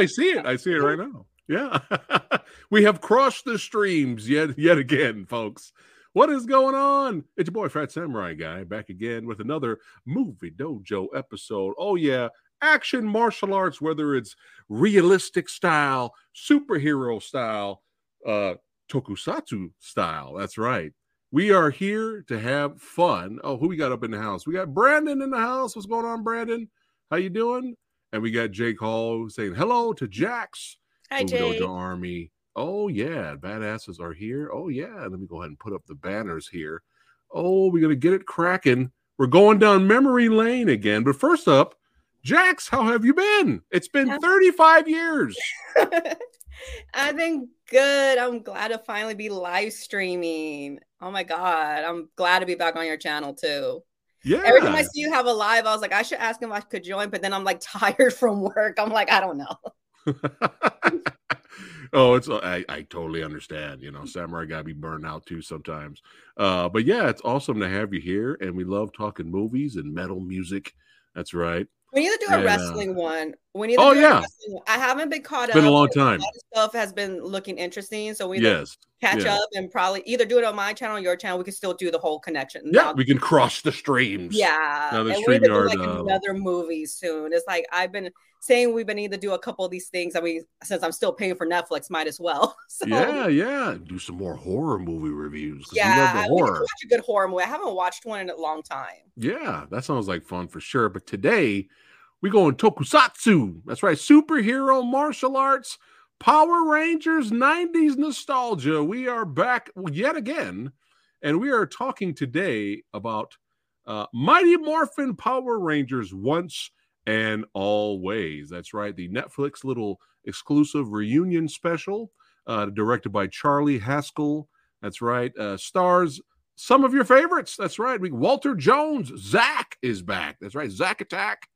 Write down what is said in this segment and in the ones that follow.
I see it. I see it right now. Yeah, we have crossed the streams yet yet again, folks. What is going on? It's your boy Phat Samurai Guy back again with another Movie Dojo episode. Oh yeah, action martial arts, whether it's realistic style, superhero style, uh, tokusatsu style. That's right. We are here to have fun. Oh, who we got up in the house? We got Brandon in the house. What's going on, Brandon? How you doing? And we got Jake Hall saying hello to Jax. Hi, Jake. Army. Oh yeah, badasses are here. Oh yeah. Let me go ahead and put up the banners here. Oh, we're gonna get it cracking. We're going down memory lane again. But first up, Jax, how have you been? It's been 35 years. I've been good. I'm glad to finally be live streaming. Oh my god, I'm glad to be back on your channel too. Yeah. Every time I see you have a live, I was like, I should ask him if I could join, but then I'm like tired from work. I'm like, I don't know. oh, it's I, I totally understand. You know, samurai gotta be burned out too sometimes. Uh, but yeah, it's awesome to have you here, and we love talking movies and metal music. That's right. We need to do a and, uh, wrestling uh, one. We need. oh yeah. I haven't been caught it's up. Been a long time. A stuff has been looking interesting, so we yes catch yeah. up and probably either do it on my channel, or your channel. We can still do the whole connection. Yeah, now, we can cross the streams. Yeah, now the and stream yard, like uh, another movie soon. It's like I've been saying we've been need to do a couple of these things. I mean, since I'm still paying for Netflix, might as well. So, yeah, yeah, do some more horror movie reviews. Yeah, we horror. watch a good horror movie. I haven't watched one in a long time. Yeah, that sounds like fun for sure. But today we going tokusatsu. That's right, superhero martial arts, Power Rangers, 90s nostalgia. We are back yet again, and we are talking today about uh, Mighty Morphin Power Rangers once and always. That's right, the Netflix little exclusive reunion special, uh, directed by Charlie Haskell. That's right, uh, stars some of your favorites. That's right, we, Walter Jones, Zach is back. That's right, Zach Attack.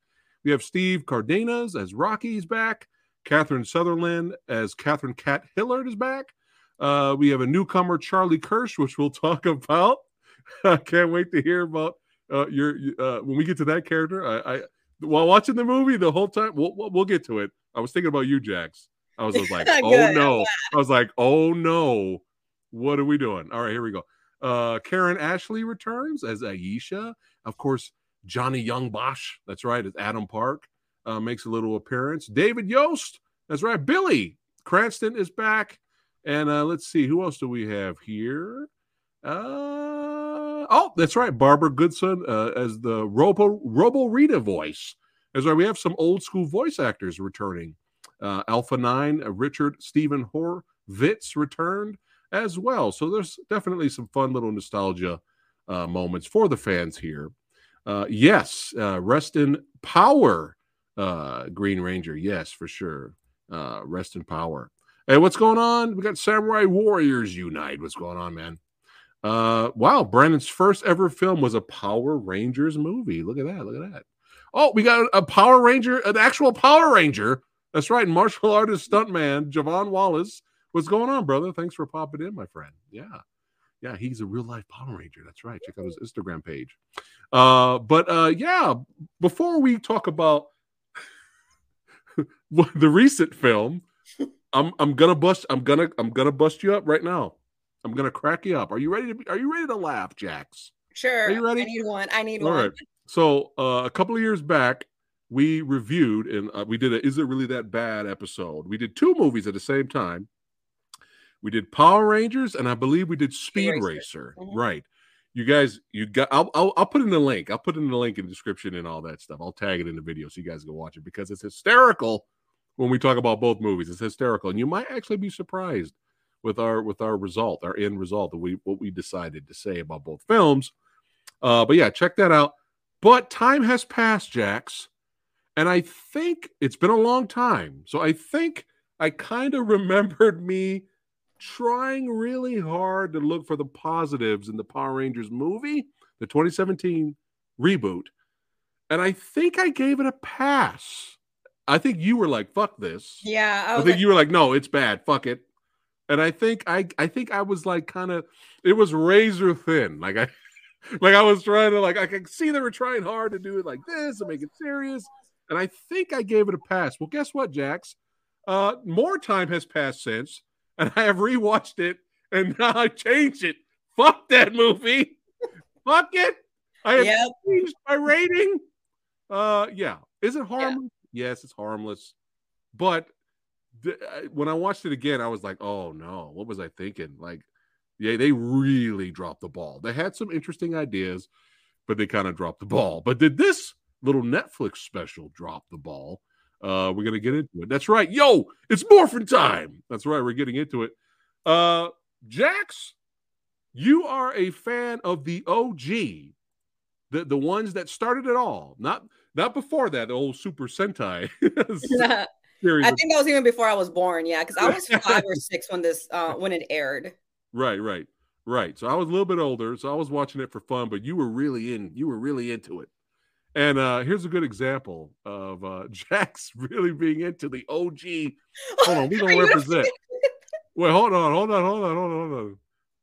We have Steve Cardenas as Rocky's back. Catherine Sutherland as Catherine Kat Hillard is back. Uh, we have a newcomer, Charlie Kersh, which we'll talk about. I can't wait to hear about uh, your uh, when we get to that character. I, I while watching the movie the whole time, we'll, we'll get to it. I was thinking about you, Jax. I was, was like, oh no. I was like, oh no. What are we doing? All right, here we go. Uh, Karan Ashley returns as Aisha. Of course, Johnny Yong Bosch, that's right, as Adam Park uh, makes a little appearance. David Yost, that's right. Billy Cranston is back. And uh, let's see, who else do we have here? Uh, oh, that's right. Barbara Goodson uh, as the Robo Robo Rita voice. That's right. We have some old school voice actors returning. Uh, Alpha Nine, uh, Richard Steven Horvitz returned as well. So there's definitely some fun little nostalgia uh, moments for the fans here. Uh, yes, uh, rest in power, uh, Green Ranger. Yes, for sure. Uh, rest in power. Hey, what's going on? We got Samurai Warriors Unite. What's going on, man? Uh, wow, Brandon's first ever film was a Power Rangers movie. Look at that. Look at that. Oh, we got a Power Ranger, an actual Power Ranger. That's right, martial artist stuntman Javon Wallace. What's going on, brother? Thanks for popping in, my friend. Yeah. Yeah, he's a real life Power Ranger. That's right. Check out his Instagram page. Uh, but uh, yeah, before we talk about the recent film, I'm I'm gonna bust I'm gonna I'm gonna bust you up right now. I'm gonna crack you up. Are you ready to be, Are you ready to laugh, Jax? Sure. Are you ready? I need one. I need All one. Right. So uh, a couple of years back, we reviewed and uh, we did a "Is it really that bad?" episode. We did two movies at the same time. We did Power Rangers, and I believe we did Speed Racer. Racer. Mm-hmm. Right. You guys, you got. I'll, I'll, I'll put in the link. I'll put in the link in the description and all that stuff. I'll tag it in the video so you guys can watch it because it's hysterical when we talk about both movies. It's hysterical, and you might actually be surprised with our with our result, our end result that we what we decided to say about both films. Uh, but yeah, check that out. But time has passed, Jax, and I think it's been a long time. So I think I kind of remembered me trying really hard to look for the positives in the Power Rangers movie, the 2017 reboot. And I think I gave it a pass. I think you were like, fuck this. Yeah. I, I think you were like, no, it's bad. Fuck it. And I think I I think I was like kind of it was razor thin. Like I like I was trying to like I could see they were trying hard to do it like this and make it serious. and I think I gave it a pass. Well, guess what, Jax? Uh, more time has passed since, and I have rewatched it, and now I changed it. Fuck that movie. Fuck it. I have Yep. changed my rating. Uh, yeah. Is it harmless? Yes, it's harmless. But th- uh, when I watched it again, I was like, oh no, what was I thinking? Like, yeah, they really dropped the ball. They had some interesting ideas, but they kind of dropped the ball. But did this little Netflix special drop the ball? Uh, we're gonna get into it. That's right. Yo, it's morphin time. That's right. We're getting into it. Uh, Jax, you are a fan of the OG, the the ones that started it all. Not not before that, the old Super Sentai I think that was even before I was born. Yeah, because I was five or six when this uh when it aired. Right, right, right. So I was a little bit older, so I was watching it for fun, but you were really in. You were really into it. And uh here's a good example of uh Jax really being into the OG. Hold on, we gonna represent. Wait, hold on, hold on, hold on, hold on, hold on.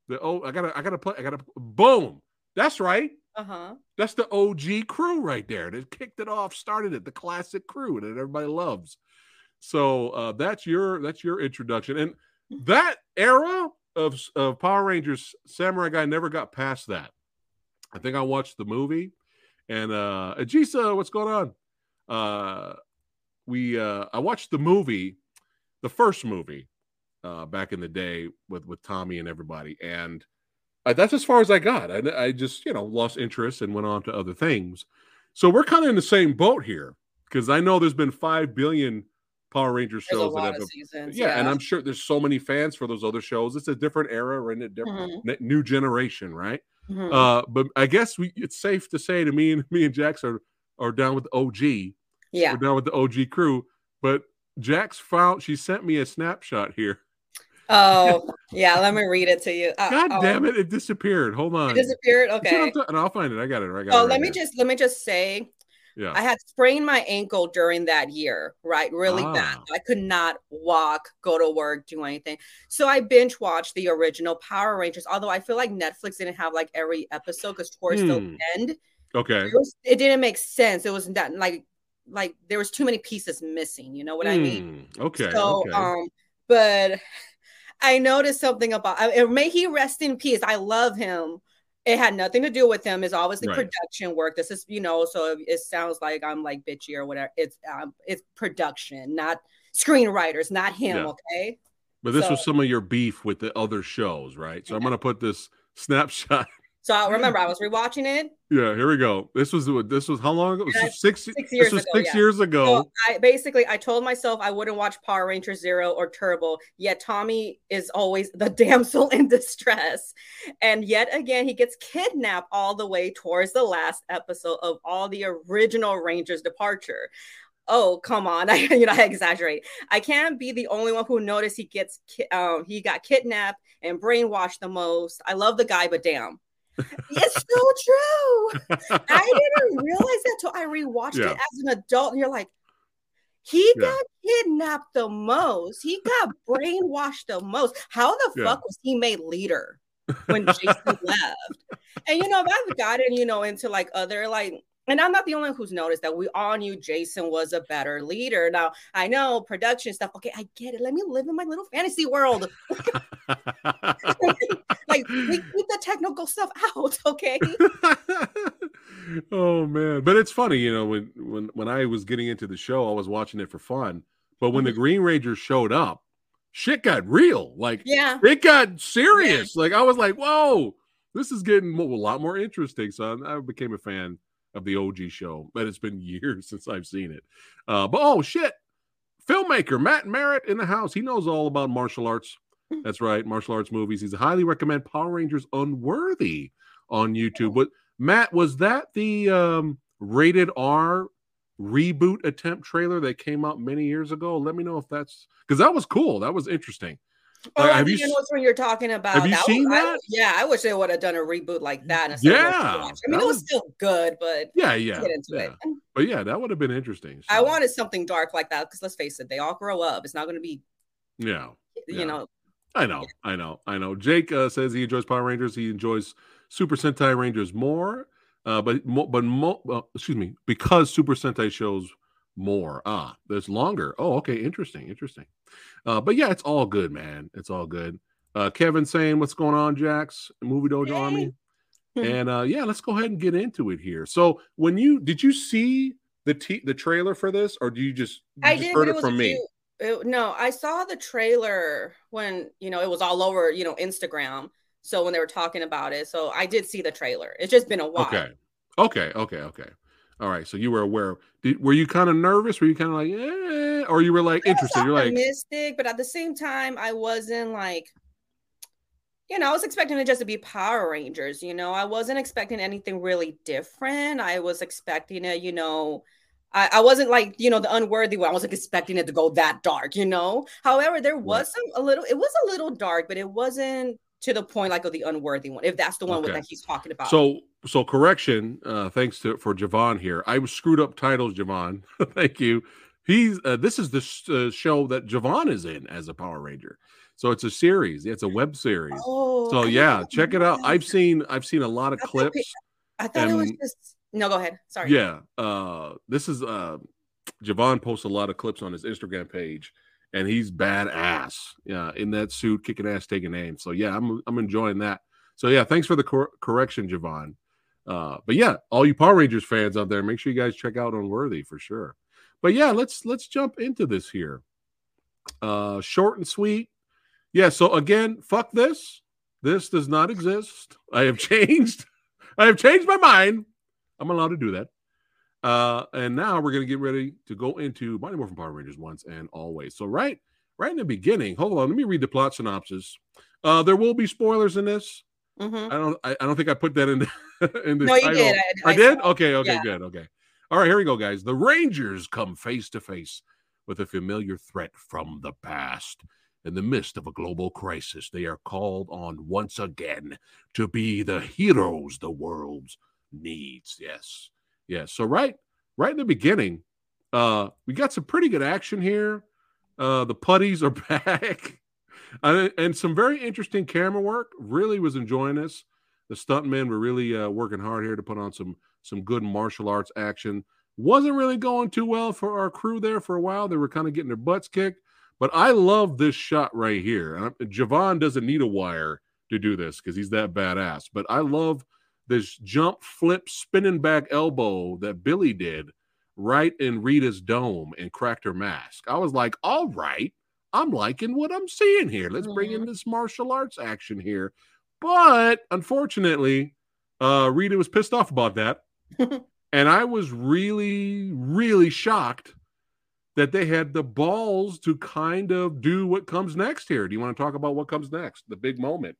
The oh, I gotta, I gotta play. I gotta. Boom. That's right. Uh-huh. That's the OG crew right there that kicked it off, started it, the classic crew that everybody loves. So uh, that's your that's your introduction, and that era of of Power Rangers Samurai Guy never got past that. I think I watched the movie, and uh, Ajisa, what's going on? Uh, we uh, I watched the movie, the first movie, uh, back in the day with with Tommy and everybody, and uh, that's as far as I got. I, I just you know lost interest and went on to other things. So we're kind of in the same boat here because I know there's been five billion Power Rangers There's shows that have seasons. yeah, and I'm sure there's so many fans for those other shows. It's a different era and a different n- new generation, right? Mhm. Uh, but I guess we it's safe to say to me and me and Jax are are down with the OG. yeah. We're down with the OG crew. But Jax found she sent me a snapshot here. Oh, yeah. Let me read it to you. Uh, God oh, damn it, it disappeared. Hold on. It disappeared. Okay. And I'll find it. I got it. I got it. Oh, right let me just let me just say yeah. I had sprained my ankle during that year, right? Really bad. Ah. I could not walk, go to work, do anything. So I binge watched the original Power Rangers. Although I feel like Netflix didn't have like every episode because towards Hmm. the end, okay. it, was, it didn't make sense. It wasn't that like like there was too many pieces missing. You know what I mean? Hmm, Okay. So, okay. um, but I noticed something about. I- May he rest in peace. I love him. It had nothing to do with him. It's obviously Right. production work. This is, you know, so it sounds like I'm like bitchy or whatever. It's um, it's production, not screenwriters, not him. Yeah. Okay. but this was some of your beef with the other shows, right? So I'm gonna put this snapshot. So I remember I was rewatching it. Yeah, here we go. This was this was how long ago? Yeah, was six, six this years was ago, six yeah. years ago. So I basically I told myself I wouldn't watch Power Rangers Zero or Turbo. Yet Tommy is always the damsel in distress, and yet again he gets kidnapped all the way towards the last episode of all the original Rangers departure. Oh come on, I you know I exaggerate. I can't be the only one who noticed he gets ki- um, he got kidnapped and brainwashed the most. I love the guy, but damn. It's so true. I didn't realize that till I rewatched Yeah. it as an adult. And you're like, he Yeah. got kidnapped the most. He got brainwashed the most. How the Yeah. fuck was he made leader when Jason left? And you know, if I've gotten, you know, into like other like and I'm not the only one who's noticed that we all knew Jason was a better leader. Now I know production stuff. Okay, I get it. Let me live in my little fantasy world. like we keep the technical stuff out, okay? oh man, but it's funny, you know, when when when I was getting into the show, I was watching it for fun. But when the mm-hmm. Green Rangers showed up, shit got real. Like Yeah. it got serious. Like I was like, whoa, this is getting a lot more interesting. So I, I became a fan of the OG show, but it's been years since I've seen it. Uh, but oh shit, filmmaker Matt Merritt in the house. He knows all about martial arts. That's right, martial arts movies. He's highly recommend Power Rangers Unworthy on YouTube. But Matt, was that the um, rated R reboot attempt trailer that came out many years ago? Let me know if that's because that was cool. That was interesting. Oh, Like, I have you you know when you're talking about. have you was- seen I- that? yeah, I wish they would have done a reboot like that. instead of what we Yeah. I mean, that it was was- still good, but Yeah, yeah, get into yeah. it. But yeah, that would have been interesting. I wanted something dark like that because let's face it, they all grow up. It's not going to be, Yeah, you Yeah. know, I know, I know, I know. Jake uh, says he enjoys Power Rangers. He enjoys Super Sentai Rangers more, uh, but but mo- uh, excuse me, because Super Sentai shows more. Ah, there's longer. Oh, okay, interesting, interesting. Uh, but yeah, it's all good, man. It's all good. Uh, Kevin saying, "What's going on, Jax? Movie Dojo hey. Army." and uh, yeah, let's go ahead and get into it here. So, when you did you see the t- the trailer for this, or do you just you I just did heard it, it from me? It, no, I saw the trailer when you know it was all over you know Instagram. So when they were talking about it, so I did see the trailer. It's just been a while. Okay, okay, okay, okay. All right, so you were aware. Did, were you kind of nervous? Were you kind of like, eh, or you were like interested? You're like optimistic, but at the same time, I wasn't like, you know, I was expecting it just to be Power Rangers. You know, I wasn't expecting anything really different. I was expecting it, you know, I, I wasn't like you know the unworthy one. I wasn't expecting it to go that dark, you know. However, there was right. some a little. It was a little dark, but it wasn't to the point like of the unworthy one. If that's the one okay. that he's talking about. So so correction. Uh, thanks to for Javon here. I screwed up titles, Javon. Thank you. He's uh, this is the uh, show that Javon is in as a Power Ranger. So it's a series. It's a web series. Oh, so yeah, check it out. I've seen I've seen a lot of I clips. Thought, I thought and, it was just no, go ahead. Sorry. Yeah. Uh this is uh Javon posts a lot of clips on his Instagram page and he's badass. Yeah, in that suit, kicking ass, taking aim. So yeah, I'm I'm enjoying that. So yeah, thanks for the cor- correction, Javon. Uh, but yeah, all you Power Rangers fans out there, make sure you guys check out Unworthy for sure. But yeah, let's let's jump into this here. Uh, short and sweet. Yeah. So again, fuck this. This does not exist. I have changed. I have changed my mind. I'm allowed to do that. Uh, and now we're gonna get ready to go into Mighty Morphin Power Rangers once and always. So right, right in the beginning, hold on, let me read the plot synopsis. Uh, there will be spoilers in this. Mm-hmm. I don't. I, I, don't think I put that in the in the no, title. you did. I, I, I did. Okay. Okay. Yeah. Good. Okay. All right. Here we go, guys. The Rangers come face to face with a familiar threat from the past. In the midst of a global crisis, they are called on once again to be the heroes the world needs. Yes. Yes. So right, right in the beginning, uh, we got some pretty good action here. Uh, the putties are back. And some very interesting camera work. Really was enjoying this. The stuntmen were really uh, working hard here to put on some some good martial arts action. Wasn't really going too well for our crew there for a while. They were kind of getting their butts kicked. But I love this shot right here. And Javon doesn't need a wire to do this because he's that badass. But I love this jump, flip, spinning back elbow that Billy did right in Rita's dome and cracked her mask. I was like, all right, I'm liking what I'm seeing here. Let's bring in mm-hmm. this martial arts action here. But unfortunately, uh, Rita was pissed off about that. and I was really, really shocked that they had the balls to kind of do what comes next here. Do you want to talk about what comes next? The big moment.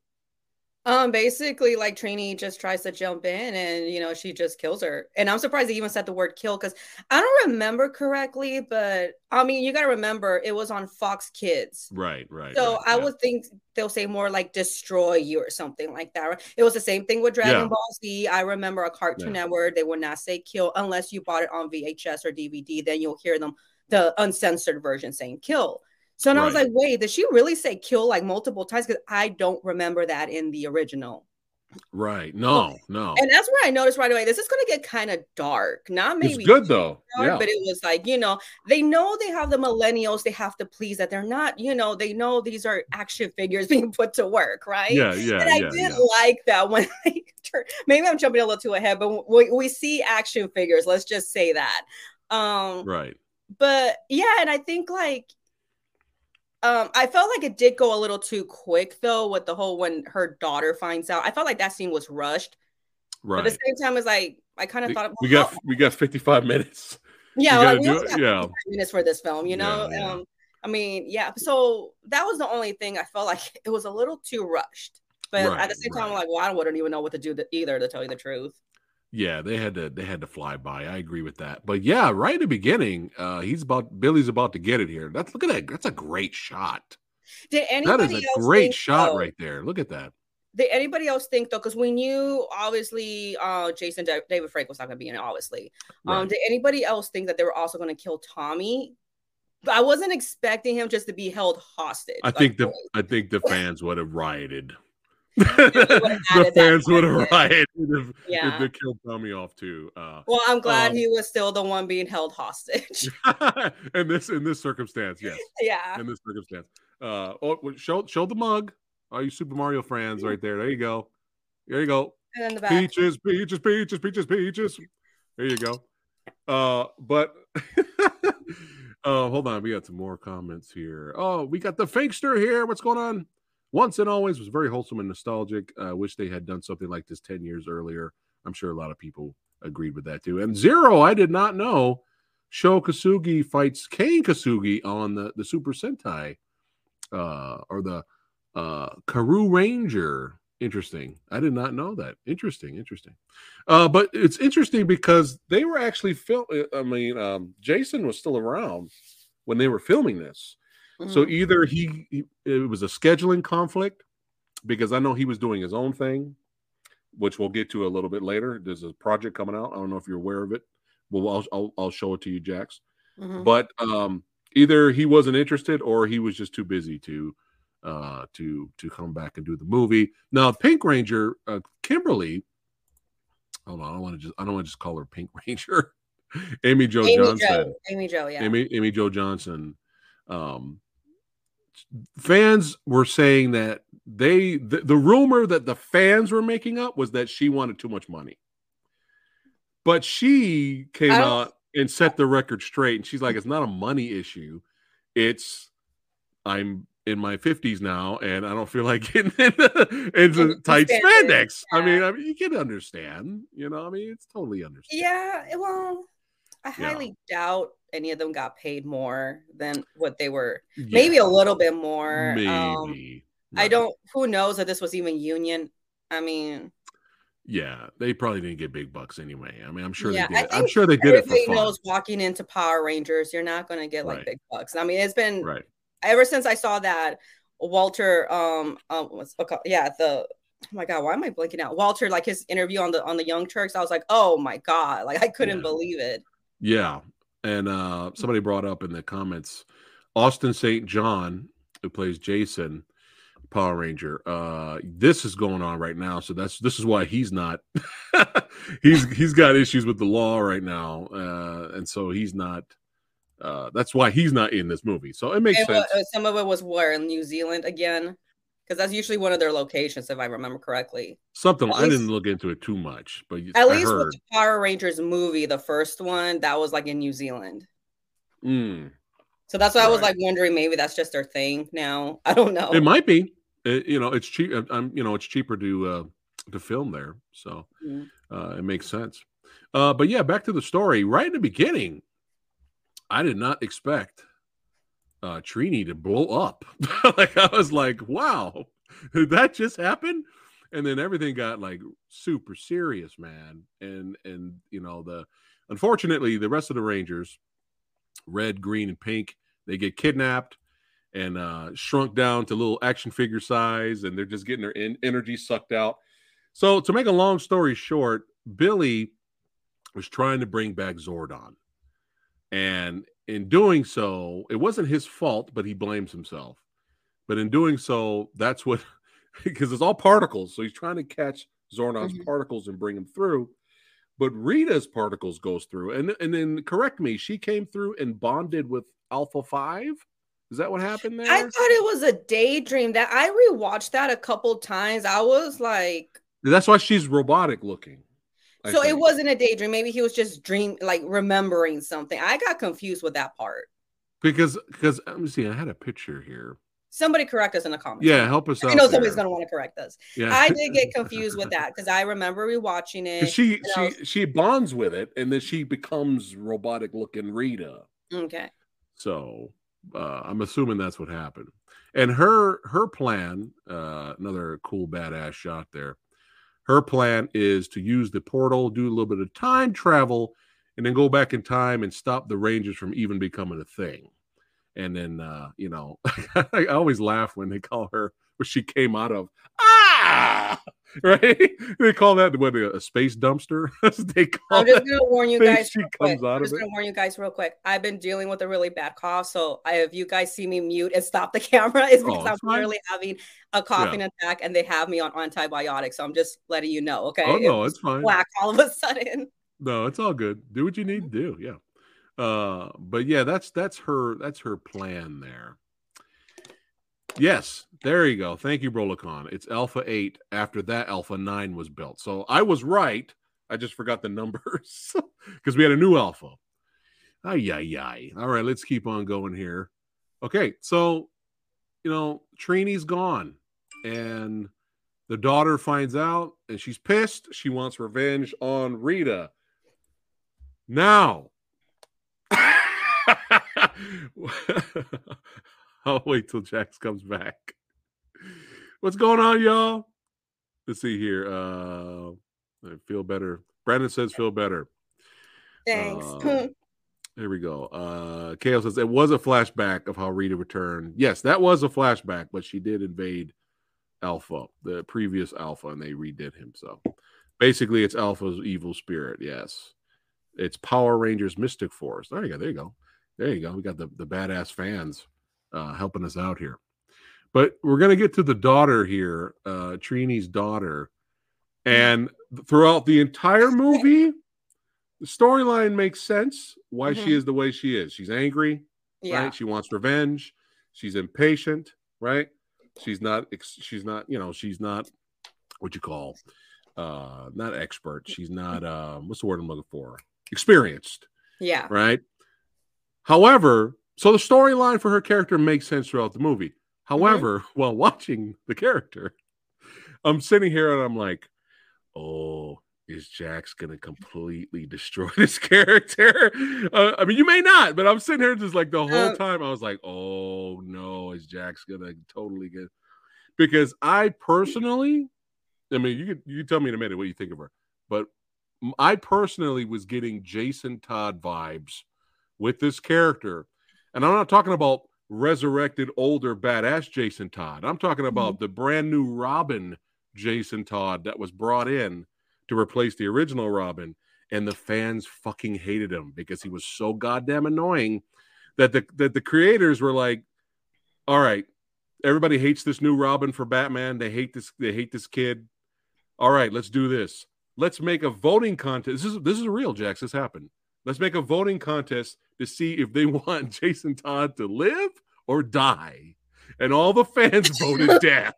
Um, basically, like Trini just tries to jump in and you know, she just kills her. And I'm surprised they even said the word kill because I don't remember correctly, but I mean, you got to remember it was on Fox Kids. Right, right. So right, I yeah. would think they'll say more like destroy you or something like that. It was the same thing with Dragon yeah. Ball Z. I remember a Cartoon yeah. Network, they would not say kill unless you bought it on VHS or DVD, then you'll hear them, the uncensored version saying kill. So and right. I was like, wait, did she really say kill like multiple times? Because I don't remember that in the original. Right. No, no. And that's where I noticed right away. This is going to get kind of dark. Not maybe it's good though. Dark, yeah. But it was like, you know, they know they have the millennials they have to please that they're not, you know, they know these are action figures being put to work, right? Yeah, yeah. And I yeah, did yeah. like that when I maybe I'm jumping a little too ahead, but we, we see action figures. Let's just say that. Um, right. But yeah, and I think like um, I felt like it did go a little too quick though, with the whole when her daughter finds out. I felt like that scene was rushed. Right. But at the same time, it's like I kind of thought we got we got 55 minutes. Yeah, like, we got yeah. minutes for this film, you know. Yeah, yeah. Um, I mean, yeah. So that was the only thing I felt like it was a little too rushed. But right, at the same time, right. I'm like, well, I wouldn't even know what to do either, to tell you the truth. Yeah, they had to they had to fly by. I agree with that. But yeah, right at the beginning, uh he's about Billy's about to get it here. That's look at that. That's a great shot. Did anybody that is a great shot right there. Look at that. Did anybody else think though? Because we knew obviously uh Jason David Frank was not going to be in it. Obviously, um, right. um, did anybody else think that they were also going to kill Tommy? I wasn't expecting him just to be held hostage. I think the I think the fans would have rioted. The fans would have rioted if, Yeah. if they killed Tommy off too. Uh, Well, I'm glad Um, he was still the one being held hostage. in this in this circumstance, yes. yeah. In this circumstance, uh, oh, show show the mug. All you Super Mario fans, right there. There you go. There you go. And then the back. Peaches, peaches, peaches, peaches, peaches. There you go. Uh, but uh, hold on, we got some more comments here. Oh, we got the Fakester here. What's going on? Once and always was very wholesome and nostalgic. I wish they had done something like this 10 years earlier. I'm sure a lot of people agreed with that too. And zero, I did not know Sho Kosugi fights Kane Kosugi on the, the Super Sentai uh, or the uh, Kakuranger. Interesting. I did not know that. Interesting. Interesting. Uh, but it's interesting because they were actually film. I mean, um, Jason was still around when they were filming this. So Mhm. either he, he it was a scheduling conflict because I know he was doing his own thing, which we'll get to a little bit later. There's a project coming out. I don't know if you're aware of it. Well, I'll I'll, I'll show it to you, Jax. Mhm. But um, either he wasn't interested or he was just too busy to uh to to come back and do the movie. Now, Pink Ranger, uh, Kimberly. Hold on, I don't want to just I don't want to just call her Pink Ranger. Amy Jo Amy Johnson. Jo. Amy Jo, yeah. Amy Amy Jo Johnson. Um, fans were saying that they the, the rumor that the fans were making up was that she wanted too much money. But she came out and set the record straight, and she's like, "It's not a money issue. It's I'm in my 50s now, and I don't feel like getting into, into tight spandex, spandex. I mean, I mean, you can understand, you know. I mean, it's totally understandable. Yeah, well, I Yeah. highly doubt any of them got paid more than what they were. Yeah, Maybe a little bit more. maybe. Um, I don't. Who knows that this was even union? I mean, Yeah, they probably didn't get big bucks anyway. I mean, I'm sure Yeah, they did. I'm sure they did it for fun. knows walking into Power Rangers, you're not going to get like Right. big bucks. I mean, it's been Right. ever since I saw that Walter. Um, um what's okay, yeah the. Oh my god, why am I blinking out? Walter, like his interview on the on the Young Turks, I was like, oh my god, like I couldn't Yeah. believe it. Yeah. And uh somebody brought up in the comments Austin St. John, who plays Jason Power Ranger. Uh this is going on right now. So that's this is why he's not he's he's got issues with the law right now. Uh and so he's not uh that's why he's not in this movie. So it makes And sense. what, uh, some of it was where in New Zealand again, because that's usually one of their locations, if I remember correctly. Something at I didn't look into it too much, but At I least heard. with the Power Rangers movie, the first one, that was like in New Zealand. Mm. So that's why I was like wondering maybe that's just their thing now. I don't know. It might be. It- you know, it's cheap. I'm, you know, it's cheaper to uh, to film there, so Mhm. uh, it makes sense. Uh, but yeah, back to the story. Right in the beginning, I did not expect uh, Trini to blow up. like I was like, wow, did that just happen? And then everything got like super serious, man. And and you know the unfortunately the rest of the Rangers, red, green, and pink, they get kidnapped and uh, shrunk down to little action figure size, and they're just getting their en- energy sucked out. So, to make a long story short, Billy was trying to bring back Zordon, and in doing so, it wasn't his fault, but he blames himself. But in doing so, that's what because it's all particles. So he's trying to catch Zordon's Mhm. particles and bring them through. But Rita's particles goes through, and and then correct me, she came through and bonded with Alpha Five. Is that what happened there? I thought it was a daydream that I rewatched that a couple times. I was like, That's why she's robotic looking. I so it wasn't a daydream. Maybe he was just dream like remembering something. I got confused with that part. because because let me see. I had a picture here. Somebody correct us in the comments. Yeah, help us out. I know there. somebody's gonna want to correct us. Yeah, I did get confused with that because I remember rewatching it. she I she she bonds with it, and then she becomes robotic looking Rita. Okay. So uh, I'm assuming that's what happened. And her her plan, uh, another cool badass shot there. Her plan is to use the portal, do a little bit of time travel, and then go back in time and stop the Rangers from even becoming a thing. And then uh, you know, I always laugh when they call her where she came out of. Ah, right? They call that what a space dumpster. they call I'm just gonna warn you guys. She real comes quick. out I'm just gonna warn you guys real quick. I've been dealing with a really bad cough, so I, if you guys see me mute and stop the camera, it's because Oh, I'm it's fine. really having a coughing attack, and they have me on antibiotics. So I'm just letting you know. Okay. Oh no, was it's fine. black all of a sudden. No, it's all good. Do what you need to do. Yeah. Uh, but yeah, that's that's her that's her plan there. Yes, there you go. Thank you, Brolicon. It's Alpha 8 after that Alpha 9 was built. So I was right. I just forgot the numbers because we had a new Alpha. Ay, ay, ay. All right, let's keep on going here. Okay, so, you know, Trini's gone and the daughter finds out and she's pissed. She wants revenge on Rita. Now, I'll wait till Jax comes back. What's going on, y'all? Let's see here. Uh, I feel better. Brandon says feel better. Thanks. Uh, Here we go. Uh Kale says it was a flashback of how Rita returned. Yes, that was a flashback, but she did invade Alpha, the previous Alpha, and they redid him. So basically it's Alpha's evil spirit. Yes. It's Power Rangers Mystic Force. There you go. There you go. There you go. We got the, the badass fans uh helping us out here. But we're gonna get to the daughter here, uh Trini's daughter. And throughout the entire movie, the storyline makes sense why she Mhm. is the way she is. She's angry, yeah. right? She wants revenge. She's impatient, right? She's not. She's not. You know, she's not what you call uh not expert. She's not. Um, what's the word I'm looking for? Experienced, Yeah. right? However, so the storyline for her character makes sense throughout the movie. However, while watching the character, I'm sitting here and I'm like, oh, is Jax gonna completely destroy this character? Uh, I mean, you may not, but I'm sitting here just like the whole time. I was like, oh no, is Jax gonna totally get? Because I personally, I mean, you can you can tell me in a minute what you think of her, but I personally was getting Jason Todd vibes with this character, and I'm not talking about resurrected older badass Jason Todd. I'm talking mm-hmm. about the brand new Robin Jason Todd that was brought in to replace the original Robin, and the fans fucking hated him because he was so goddamn annoying that the that the creators were like, "All right, everybody hates this new Robin for Batman. They hate this. They hate this kid. All right, let's do this. Let's make a voting contest. This is this is real, Jax. This happened. Let's make a voting contest to see if they want Jason Todd to live or die. And all the fans voted death.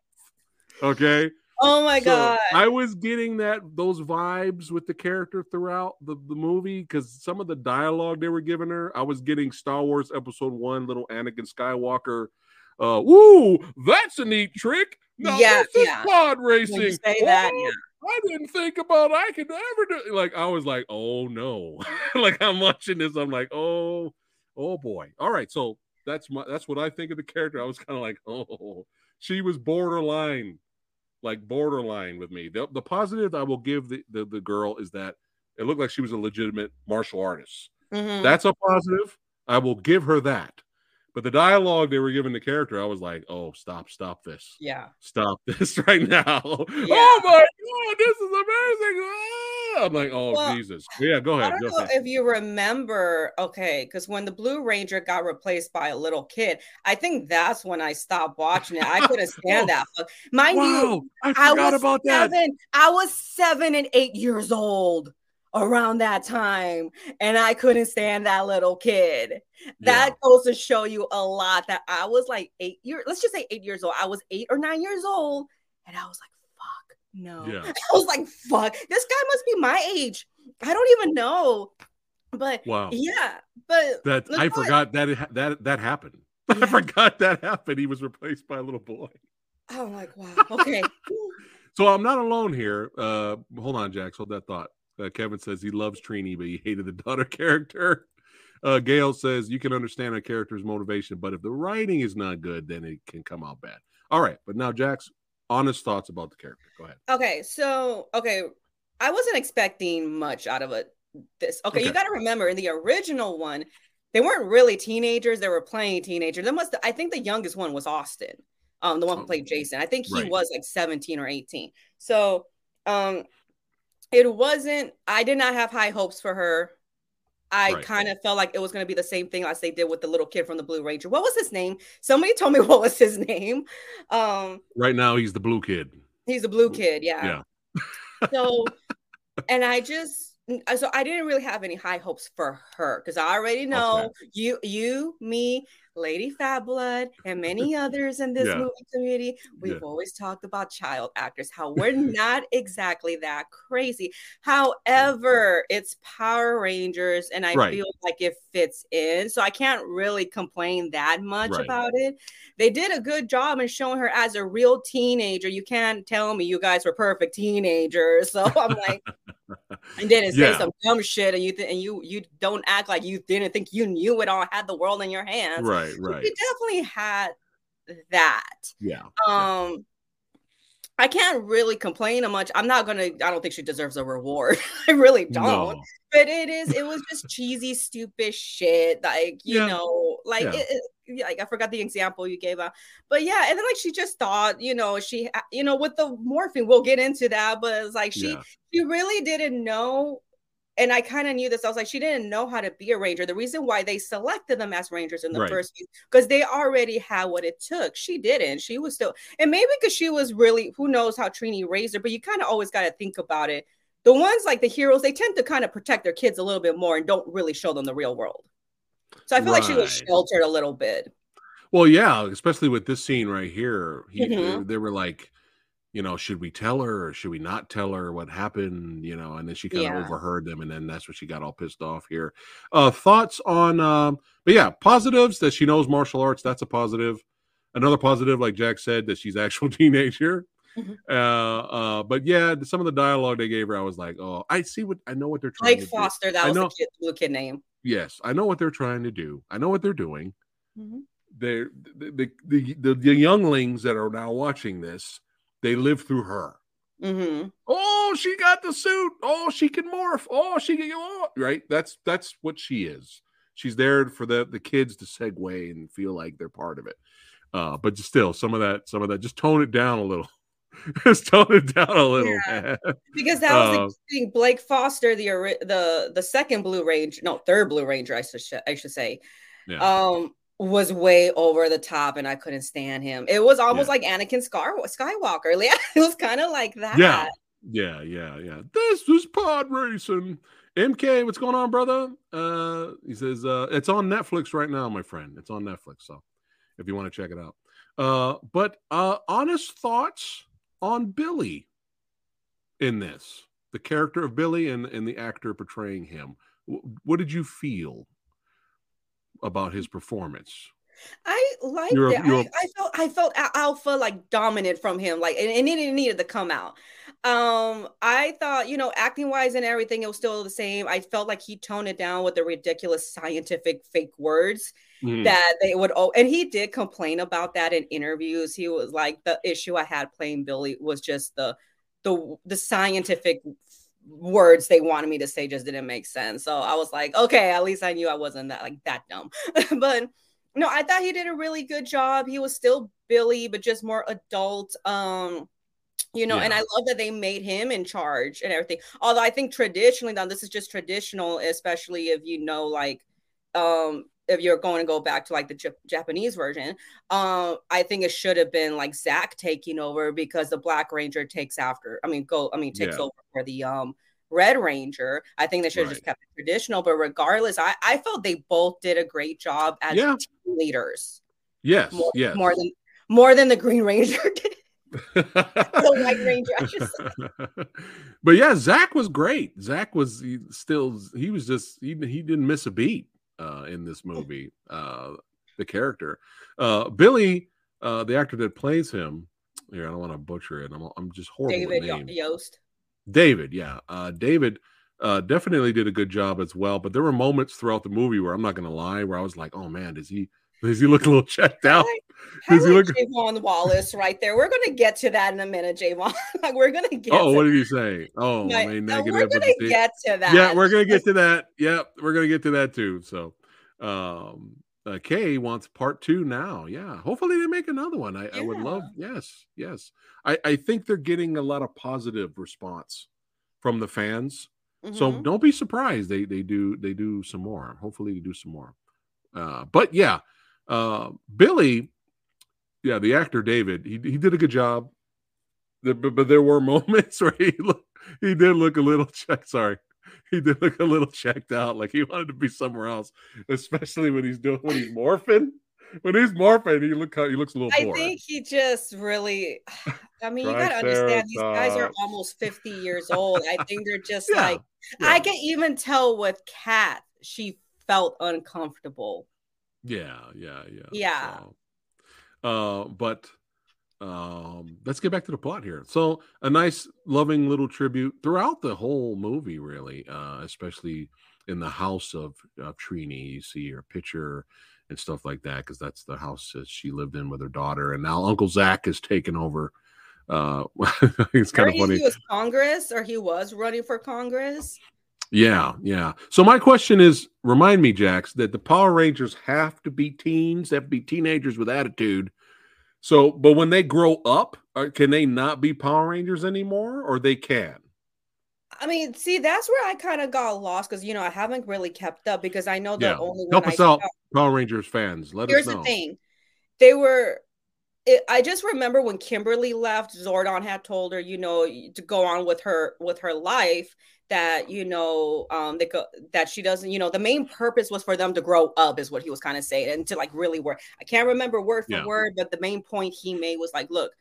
Okay. Oh my So, god. I was getting that those vibes with the character throughout the, the movie because some of the dialogue they were giving her, I was getting Star Wars Episode One, little Anakin Skywalker. Uh, woo, that's a neat trick. Now Yeah, this is yeah. pod racing. say that, yeah. I didn't think about I could ever do like I was like, oh no. like I'm watching this, I'm like, oh, oh boy. All right, so that's my that's what I think of the character. I was kind of like, oh, she was borderline, like borderline with me. The, the positive I will give the, the the girl is that it looked like she was a legitimate martial artist. Mhm. That's a positive. I will give her that. But the dialogue they were giving the character, I was like, oh, stop, stop this yeah. stop this right now. Oh my god, this is amazing. Ah! I'm like, oh Well, Jesus. Yeah, go ahead. I don't know ahead. if you remember, okay, because when the Blue Ranger got replaced by a little kid, I think that's when I stopped watching it. I couldn't stand Oh, that. Mind you, Wow, I I forgot was about that. seven. I was seven and eight years old around that time, and I couldn't stand that little kid. That goes to show you a lot. That I was like eight years. Let's just say eight years old. I was eight or nine years old, and I was like, "Fuck, no." Yeah. I was like, "Fuck, this guy must be my age." I don't even know, but Wow. yeah, but That I forgot that that that happened. I forgot that happened. He was replaced by a little boy. I'm like, wow, okay. So I'm not alone here. Uh hold on, Jax. Hold that thought. Uh, Kevin says he loves Trini, but he hated the daughter character. Uh, Gail says you can understand a character's motivation, but if the writing is not good, then it can come out bad. All right, but now Jax, honest thoughts about the character. Go ahead. Okay, so okay, I wasn't expecting much out of it. This okay, you got to remember in the original one, they weren't really teenagers; they were playing teenagers. They must. I think the youngest one was Austin. Um, the one who played Jason. I think he right. was like 17 or 18. So um it wasn't I did not have high hopes for her. I right. kind of felt like it was going to be the same thing as they did with the little kid from the Blue Ranger. What was his name? Somebody told me what was his name. Um, right now, he's the Blue Kid. He's the Blue Kid. Yeah. Yeah. so, and I just so I didn't really have any high hopes for her because I already know okay. you, you, me, Lady Fat Blood, and many others in this yeah. movie community. We've yeah. always talked about child actors, how we're not exactly that crazy. However, it's Power Rangers, and I right. feel like it fits in. So I can't really complain that much right. about it. They did a good job in showing her as a real teenager. You can't tell me you guys were perfect teenagers. So I'm like, and didn't yeah. say some dumb shit, and you th- and you you don't act like you didn't think you knew it all, had the world in your hands. Right, right. You definitely had that. Yeah. Um. I can't really complain much. I'm not gonna. I don't think she deserves a reward. I really don't. No. But it is. It was just cheesy, stupid shit. Like you yeah. know, like yeah. it, like I forgot the example you gave out, but yeah, and then like she just thought, you know, she, you know, with the morphine, we'll get into that, but it's like she, yeah. she really didn't know. And I kind of knew this. I was like, she didn't know how to be a ranger. The reason why they selected them as rangers in the right. first place, because they already had what it took. She didn't. She was still, and maybe because she was really, who knows how Trini raised her, but you kind of always got to think about it. The ones like the heroes, they tend to kind of protect their kids a little bit more and don't really show them the real world. So I feel right. like she was sheltered a little bit. Well, yeah, especially with this scene right here. He, mm-hmm. they, they, were like, you know, should we tell her or should we not tell her what happened? You know, and then she kind yeah. of overheard them, and then that's what she got all pissed off here. Uh thoughts on um, but yeah, positives that she knows martial arts, that's a positive. Another positive, like Jack said, that she's actual teenager. Mm-hmm. Uh, uh, but yeah, some of the dialogue they gave her, I was like, oh, I see what I know what they're trying. Blake Foster, do. that I was know, the kid, kid name. Yes, I know what they're trying to do. I know what they're doing. Mm-hmm. They're the, the, the the younglings that are now watching this. They live through her. Mm-hmm. Oh, she got the suit. Oh, she can morph. Oh, she can go. oh, right. That's that's what she is. She's there for the the kids to segue and feel like they're part of it. Uh, but still, some of that, some of that, just tone it down a little. just tone it down a little. Yeah. Because that was um, the thing. Blake Foster, the the the second Blue Ranger, no, third Blue Ranger, I should I should say, yeah. um, was way over the top, and I couldn't stand him. It was almost yeah. like Anakin Scar- Skywalker. Yeah, it was kind of like that. Yeah, yeah, yeah, yeah. This is pod racing. MK, what's going on, brother? Uh, he says uh, it's on Netflix right now, my friend. It's on Netflix, so if you want to check it out. Uh, but uh, honest thoughts on Billy in this, the character of Billy and, and the actor portraying him. What did you feel about his performance? I liked you're, it. You're... I, I, felt I felt alpha like dominant from him, like and, and it needed to come out. Um, I thought, you know, acting wise and everything, it was still the same. I felt like he toned it down with the ridiculous scientific fake words mm. that they would oh and he did complain about that in interviews. He was like the issue I had playing Billy was just the the the scientific words they wanted me to say just didn't make sense. So I was like, okay, at least I knew I wasn't that like that dumb. but no, I thought he did a really good job. He was still Billy, but just more adult. Um, you know, yeah. and I love that they made him in charge and everything. Although I think traditionally, now this is just traditional, especially if you know, like, um, if you're going to go back to like the J- Japanese version, um, I think it should have been like Zach taking over because the Black Ranger takes after. I mean, go. I mean, takes yeah. over for the um Red Ranger. I think they should have right. just kept it traditional. But regardless, I I felt they both did a great job as yeah. leaders. Yes, more, yes, more than more than the Green Ranger did. the White Ranger, but yeah, Zach was great. Zach was he still he was just he he didn't miss a beat uh, in this movie. Uh, the character, uh, Billy, uh, the actor that plays him. Here, I don't want to butcher it. I'm, I'm just horrible. David Yost. David, yeah, uh, David uh, definitely did a good job as well. But there were moments throughout the movie where I'm not going to lie, where I was like, "Oh man, does he does he look a little checked out?" Does he look Javon Wallace right there? We're going to get to that in a minute, Javon. like we're going to get. Oh, what did you say? Oh, but, negative. No, we're going to get to that. Yeah, we're going to get to that. Yep, we're going to get to that too. So, um, uh, Kay wants part two now. Yeah, hopefully they make another one. I, I would love. Yes, yes. I I think they're getting a lot of positive response from the fans. Mm-hmm. So don't be surprised they they do they do some more. Hopefully they do some more. Uh, but yeah, uh, Billy, yeah, the actor David, he he did a good job. The, but, but there were moments where he looked, he did look a little check. Sorry, he did look a little checked out, like he wanted to be somewhere else, especially when he's doing when he's morphing. When he's morphing, he look he looks a little. I bored. think he just really. I mean, you gotta understand these guys are almost fifty years old. I think they're just yeah. like yeah. I can even tell with Kat, she felt uncomfortable. Yeah, yeah, yeah. Yeah. So, uh, but um, let's get back to the plot here. So, a nice, loving little tribute throughout the whole movie, really, uh, especially in the house of, of Trini. You see her picture and stuff like that because that's the house that she lived in with her daughter. And now Uncle Zach has taken over. Uh, it's kind of funny. He was Congress, or he was running for Congress. Yeah, yeah. So my question is, remind me, Jax, that the Power Rangers have to be teens, have to be teenagers with attitude so, but when they grow up, can they not be Power Rangers anymore, or they can? I mean, see, that's where I kind of got lost because you know I haven't really kept up because I know that yeah. only help us I out, Power Rangers fans. Let Here's us know. the thing: they were. It, I just remember when Kimberly left, Zordon had told her, you know, to go on with her with her life, that you know um they go that she doesn't you know the main purpose was for them to grow up is what he was kind of saying and to like really work i can't remember word for yeah. word but the main point he made was like look